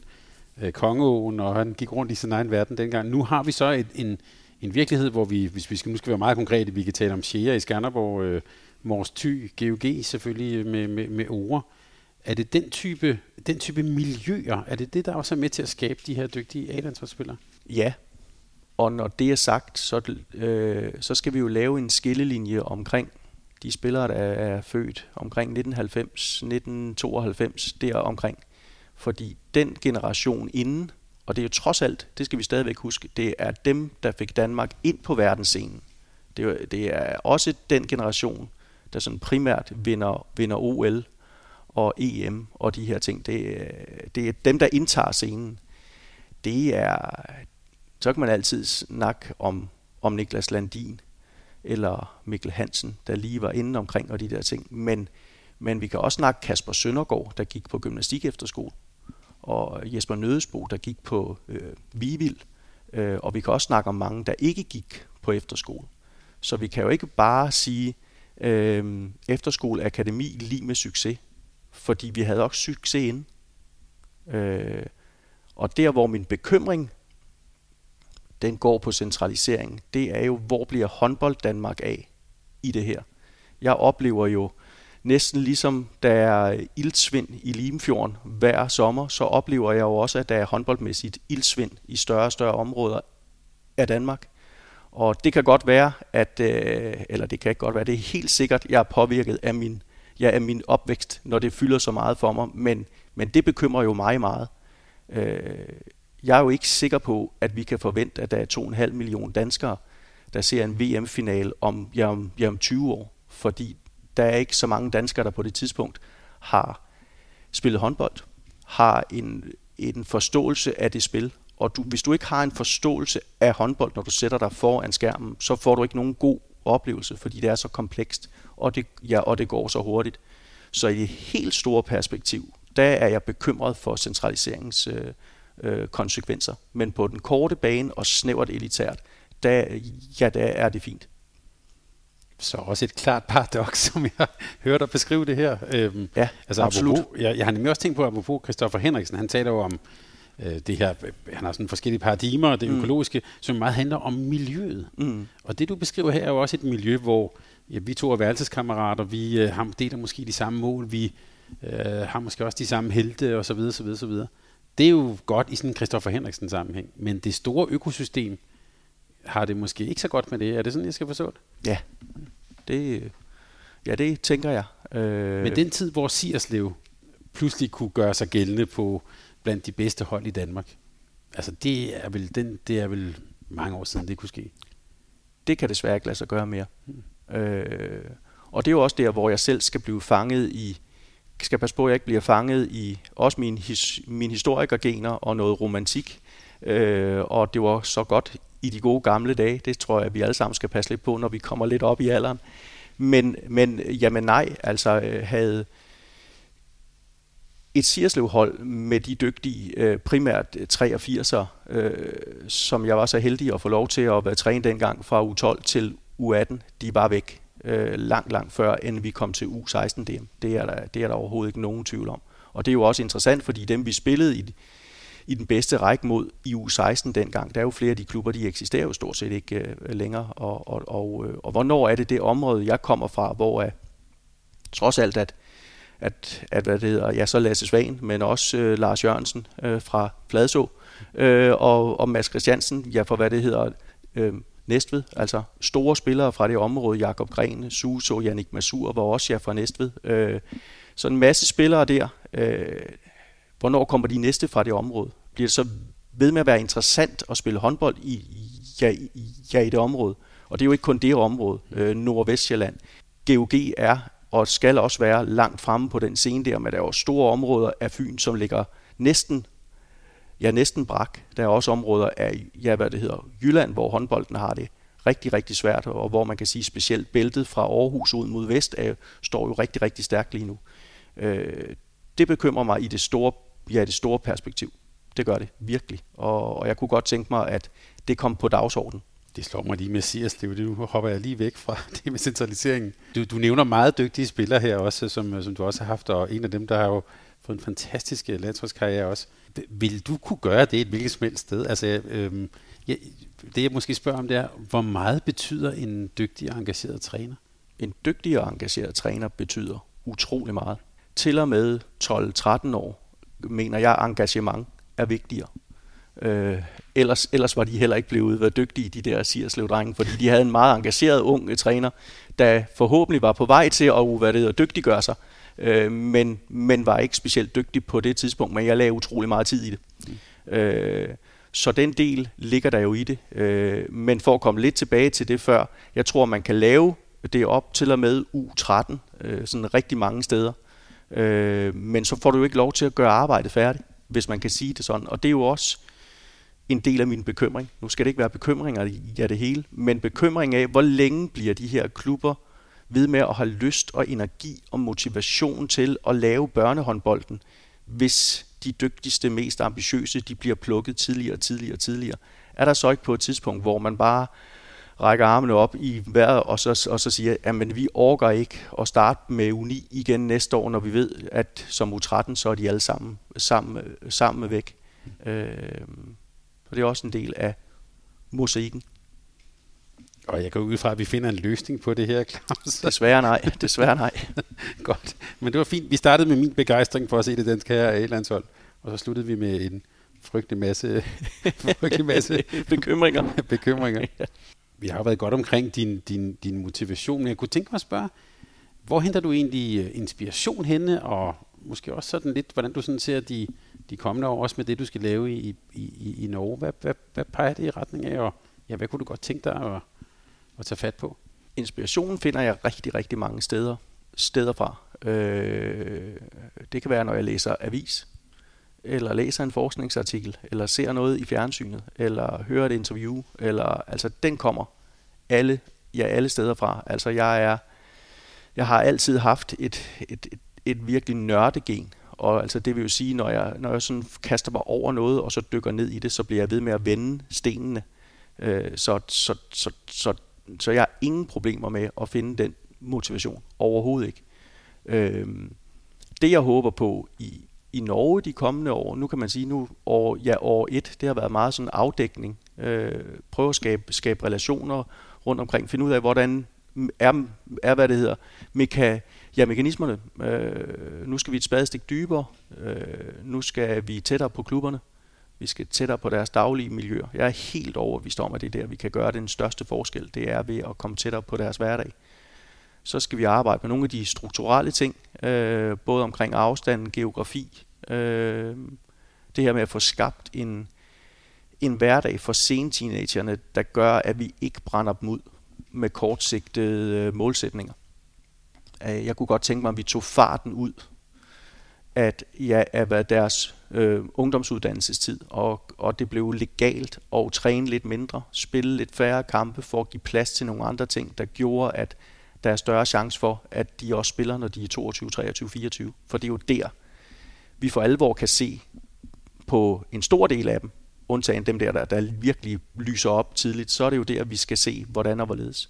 øh, Kongeåen, og han gik rundt i sin egen verden dengang. Nu har vi så et, en, en virkelighed, hvor vi, hvis vi skal, nu skal være meget konkrete, vi kan tale om Scheer i Skanderborg, øh, Mors Thy, GOG selvfølgelig med, med, med ord. Er det den type, den type miljøer, er det det, der også er med til at skabe de her dygtige A-landsholdsspillere? Ja, og når det er sagt, så, øh, så skal vi jo lave en skillelinje omkring de spillere, der er født omkring 1990, 1992, der omkring. Fordi den generation inden, og det er jo trods alt, det skal vi stadigvæk huske, det er dem, der fik Danmark ind på verdensscenen. Det er, det er også den generation, der sådan primært vinder, vinder OL og EM og de her ting. Det, det er dem, der indtager scenen. Det er, så kan man altid snakke om, om Niklas Landin eller Mikkel Hansen, der lige var inde omkring og de der ting. Men, men vi kan også snakke Kasper Søndergaard, der gik på gymnastik efterskole, og Jesper Nødesbo, der gik på øh, Vivild, øh, og vi kan også snakke om mange, der ikke gik på efterskole. Så vi kan jo ikke bare sige, øh, efterskole akademi lige med succes, fordi vi havde også succes inden. Øh, og der, hvor min bekymring den går på centralisering, det er jo, hvor bliver håndbold Danmark af i det her? Jeg oplever jo næsten ligesom der er ildsvind i Limfjorden hver sommer, så oplever jeg jo også, at der er håndboldmæssigt ildsvind i større og større områder af Danmark. Og det kan godt være, at, øh, eller det kan ikke godt være, det er helt sikkert, jeg er påvirket af min, ja, af min opvækst, når det fylder så meget for mig, men, men det bekymrer jo mig meget. Øh, jeg er jo ikke sikker på, at vi kan forvente, at der er 2,5 millioner danskere, der ser en VM-final om, ja, om, ja, om 20 år, fordi der er ikke så mange danskere, der på det tidspunkt har spillet håndbold, har en, en forståelse af det spil, og du, hvis du ikke har en forståelse af håndbold, når du sætter dig foran skærmen, så får du ikke nogen god oplevelse, fordi det er så komplekst, og det, ja, og det går så hurtigt. Så i det helt store perspektiv, der er jeg bekymret for centraliseringens øh, øh, konsekvenser. Men på den korte bane og snævert elitært, der, ja, der er det fint. så også et klart paradoks, som jeg har hørt dig beskrive det her. Øhm, ja, altså, absolut. Apropos, jeg, jeg har nemlig også tænkt på, apropos Christoffer Henriksen, han taler jo om øh, det her, han har sådan forskellige paradigmer, det mm. økologiske, som meget handler om miljøet. Mm. Og det du beskriver her er jo også et miljø, hvor ja, vi to er værelseskammerater, vi øh, har, deler måske de samme mål, vi øh, har måske også de samme helte, og så videre, Det er jo godt i sådan en Christoffer Henriksen sammenhæng, men det store økosystem har det måske ikke så godt med det. Er det sådan, jeg skal forstå det? Ja, det, ja, det tænker jeg. Øh... Men den tid, hvor Sierslev pludselig kunne gøre sig gældende på blandt de bedste hold i Danmark, altså det er vel, den, det er vel mange år siden, det kunne ske. Det kan desværre ikke lade sig gøre mere. Hmm. Øh, og det er jo også der, hvor jeg selv skal blive fanget i, skal passe på, at jeg ikke bliver fanget i også min, his, min historikergener og noget romantik. Øh, og det var så godt i de gode gamle dage. Det tror jeg, at vi alle sammen skal passe lidt på, når vi kommer lidt op i alderen. Men, men jamen nej, altså øh, havde et Sierslev-hold med de dygtige, øh, primært 83'ere, øh, som jeg var så heldig at få lov til at være trænet dengang fra U12 til U18, de var væk øh, langt, langt før, end vi kom til U16 DM. Det er, der, det er der overhovedet ikke nogen tvivl om. Og det er jo også interessant, fordi dem vi spillede i, i den bedste række mod i U16 dengang, der er jo flere af de klubber, de eksisterer jo stort set ikke øh, længere. Og, og, og, øh, og hvornår er det det område, jeg kommer fra, hvor er, trods alt, at at, at hvad det hedder, ja, så Lasse Svan, men også øh, Lars Jørgensen øh, fra Fladså, øh, og, og Mads Christiansen, ja, for hvad det hedder, øh, Næstved, altså store spillere fra det område, Jakob Gren, Suso, Jannik Masur var også ja fra Næstved. Øh, så en masse spillere der. Øh, hvornår kommer de næste fra det område? Bliver det så ved med at være interessant at spille håndbold i, ja, ja, i det område? Og det er jo ikke kun det område, øh, Nordvestjylland. GOG er og skal også være langt fremme på den scene der, men der er jo store områder af Fyn, som ligger næsten ja, næsten brak. Der er også områder af, ja, hvad det hedder, Jylland, hvor håndbolden har det rigtig, rigtig svært, og hvor man kan sige specielt bæltet fra Aarhus ud mod vest er, står jo rigtig, rigtig stærkt lige nu. Øh, det bekymrer mig i det store, ja, det store perspektiv. Det gør det virkelig. Og, og jeg kunne godt tænke mig, at det kom på dagsordenen. Det slår mig lige med Sierslev, det hopper jeg lige væk fra det med centraliseringen. Du, du nævner meget dygtige spillere her også, som, som du også har haft, og en af dem, der har jo fået en fantastisk øh, landsholdskarriere også. Vil du kunne gøre det et hvilket som helst sted? Altså, øhm, ja, det jeg måske spørger om, det er, hvor meget betyder en dygtig og engageret træner? En dygtig og engageret træner betyder utrolig meget. Til og med 12-13 år mener jeg, at engagement er vigtigere. Øh, ellers, ellers var de heller ikke blevet været dygtige, de der Sierslev-drenge, fordi de havde en meget engageret ung træner, der forhåbentlig var på vej til at hvad det dygtiggøre sig øh, men, men var ikke specielt dygtig på det tidspunkt, men jeg lagde utrolig meget tid i det. Mm. Øh, så den del ligger der jo i det. Øh, men for at komme lidt tilbage til det før, jeg tror, man kan lave det op til og med U13, øh, sådan rigtig mange steder. Øh, men så får du jo ikke lov til at gøre arbejdet færdigt, hvis man kan sige det sådan. Og det er jo også en del af min bekymring. Nu skal det ikke være bekymringer i ja, det hele, men bekymring af, hvor længe bliver de her klubber ved med at have lyst og energi og motivation til at lave børnehåndbolden, hvis de dygtigste, mest ambitiøse, de bliver plukket tidligere og tidligere og tidligere. Er der så ikke på et tidspunkt, hvor man bare rækker armene op i vejret og så, og så siger, at vi orker ikke at starte med uni igen næste år, når vi ved, at som U13, så er de alle sammen, sammen, sammen væk. Øh, og det er også en del af mosaikken. Og jeg går ud fra, at vi finder en løsning på det her, Claus. Desværre nej. Desværre nej. Godt. Men det var fint. Vi startede med min begejstring for at se det danske her A-landshold, og så sluttede vi med en frygtelig masse, frygtelig masse bekymringer. bekymringer. Vi har været godt omkring din, din, din motivation, men jeg kunne tænke mig at spørge, hvor henter du egentlig øh, inspiration henne, og måske også sådan lidt, hvordan du sådan ser de, de kommende år, også med det, du skal lave i, i, i, i Norge. Hvad, hvad, hvad peger det i retning af, og ja, hvad kunne du godt tænke dig at, at tage fat på? Inspirationen finder jeg rigtig, rigtig mange steder, steder fra. Øh, det kan være, når jeg læser avis, eller læser en forskningsartikel, eller ser noget i fjernsynet, eller hører et interview, eller altså den kommer alle, ja, alle steder fra. Altså jeg er, jeg har altid haft et, et, et, et virkelig nørdegen, og altså det vil jo sige, når jeg, når jeg sådan kaster mig over noget, og så dykker ned i det, så bliver jeg ved med at vende stenene. Øh, så, så, så, så Øhm, så jeg har ingen problemer med at finde den motivation. Overhovedet ikke. Øhm, det jeg håber på i, i Norge de kommende år, nu kan man sige, nu år, ja, år et, det har været meget sådan afdækning. Øh, prøve at skabe, skabe relationer rundt omkring, finde ud af, hvordan er, er hvad det hedder, meka, ja, mekanismerne. Øh, nu skal vi et spadestik dybere, øh, nu skal vi tættere på klubberne, vi skal tættere på deres daglige miljø. Jeg er helt overbevist om, at det er der, vi kan gøre den største forskel. Det er ved at komme tættere på deres hverdag. Så skal vi arbejde med nogle af de strukturelle ting, øh, både omkring afstanden, geografi, øh, det her med at få skabt en, en hverdag for senteenagerne, der gør, at vi ikke brænder dem ud med kortsigtede øh, målsætninger. Øh, jeg kunne godt tænke mig, at vi tog farten ud at, ja, af deres øh, ungdomsuddannelsestid, og, og det blev legalt at træne lidt mindre, spille lidt færre kampe for at give plads til nogle andre ting, der gjorde, at der er større chance for, at de også spiller, når de er 22, 23, 24. For det er jo der, vi for alvor kan se på en stor del af dem, undtagen dem der, der, der virkelig lyser op tidligt, så er det jo der, vi skal se, hvordan og hvorledes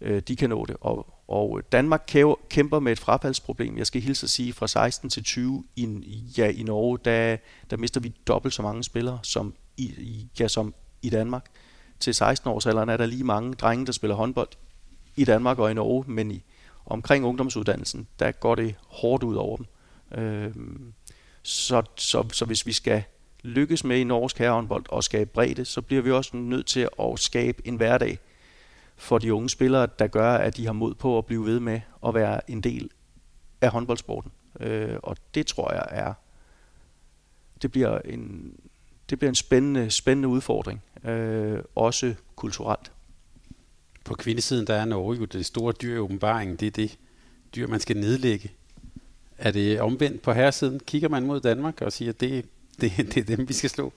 øh, de kan nå det. Og, og øh, Danmark kæmper med et frafaldsproblem. Jeg skal hilse at sige, fra 16 til 20 i, ja, i Norge, der, der mister vi dobbelt så mange spillere som i, ja, som i Danmark. Til 16-årsalderen er der lige mange drenge, der spiller håndbold i Danmark og i Norge, men i, omkring ungdomsuddannelsen, der går det hårdt ud over dem. Øh, så, så, så hvis vi skal lykkes med i norsk herrehåndbold og skabe bredde, så bliver vi også nødt til at skabe en hverdag for de unge spillere, der gør, at de har mod på at blive ved med at være en del af håndboldsporten. Øh, og det tror jeg er, det bliver en, det bliver en spændende, spændende udfordring, øh, også kulturelt. På kvindesiden, der er Norge jo det store dyr i åbenbaringen. Det er det dyr, man skal nedlægge. Er det omvendt på herresiden? Kigger man mod Danmark og siger, at det, det, det er dem, vi skal slå?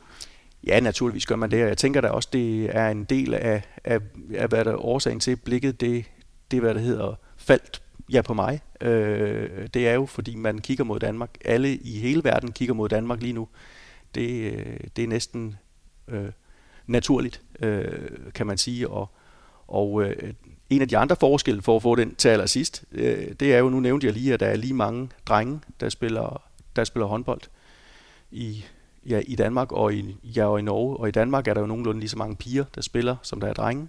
Ja, naturligvis gør man det, og jeg tænker da også, det er en del af, af, af hvad der er årsagen til blikket, det, det hvad der hedder, faldt ja på mig. Øh, det er jo, fordi man kigger mod Danmark. Alle i hele verden kigger mod Danmark lige nu. Det, øh, det er næsten øh, naturligt, øh, kan man sige, og, og øh, en af de andre forskelle for at få den til allersidst, øh, det er jo, nu nævnte jeg lige, at der er lige mange drenge, der spiller, der spiller håndbold i, ja, i Danmark og i, ja, og i Norge. Og i Danmark er der jo nogenlunde lige så mange piger, der spiller, som der er drenge.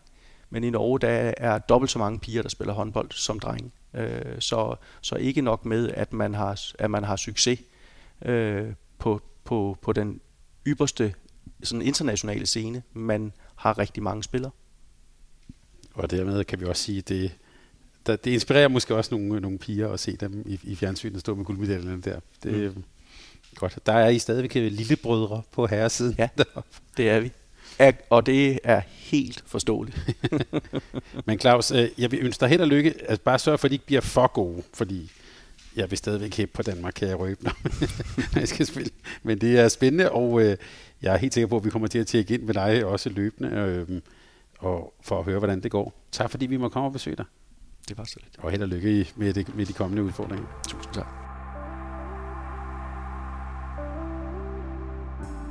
Men i Norge der er dobbelt så mange piger, der spiller håndbold som drenge. Øh, så, så ikke nok med, at man har, at man har succes øh, på, på, på den ypperste sådan internationale scene. Man har rigtig mange spillere. Og dermed kan vi også sige, at det, der, det inspirerer måske også nogle, nogle piger at se dem i, i fjernsynet stå med guldmedaljerne der. Det, mm. Godt. Der er I stadigvæk lillebrødre på herresiden. Ja, det er vi. Og det er helt forståeligt. Men Claus, øh, jeg vil ønske dig held og lykke. Altså bare sørg for, at de ikke bliver for gode, fordi jeg vil stadigvæk hæppe på Danmark, kan jeg røbe, når jeg skal spille. Men det er spændende, og øh, jeg er helt sikker på, at vi kommer til at tjekke ind med dig også løbende, øh, og for at høre, hvordan det går. Tak fordi vi må komme og besøge dig. Det var så lidt. Og held og lykke med, det, med de kommende udfordringer. Tusind tak.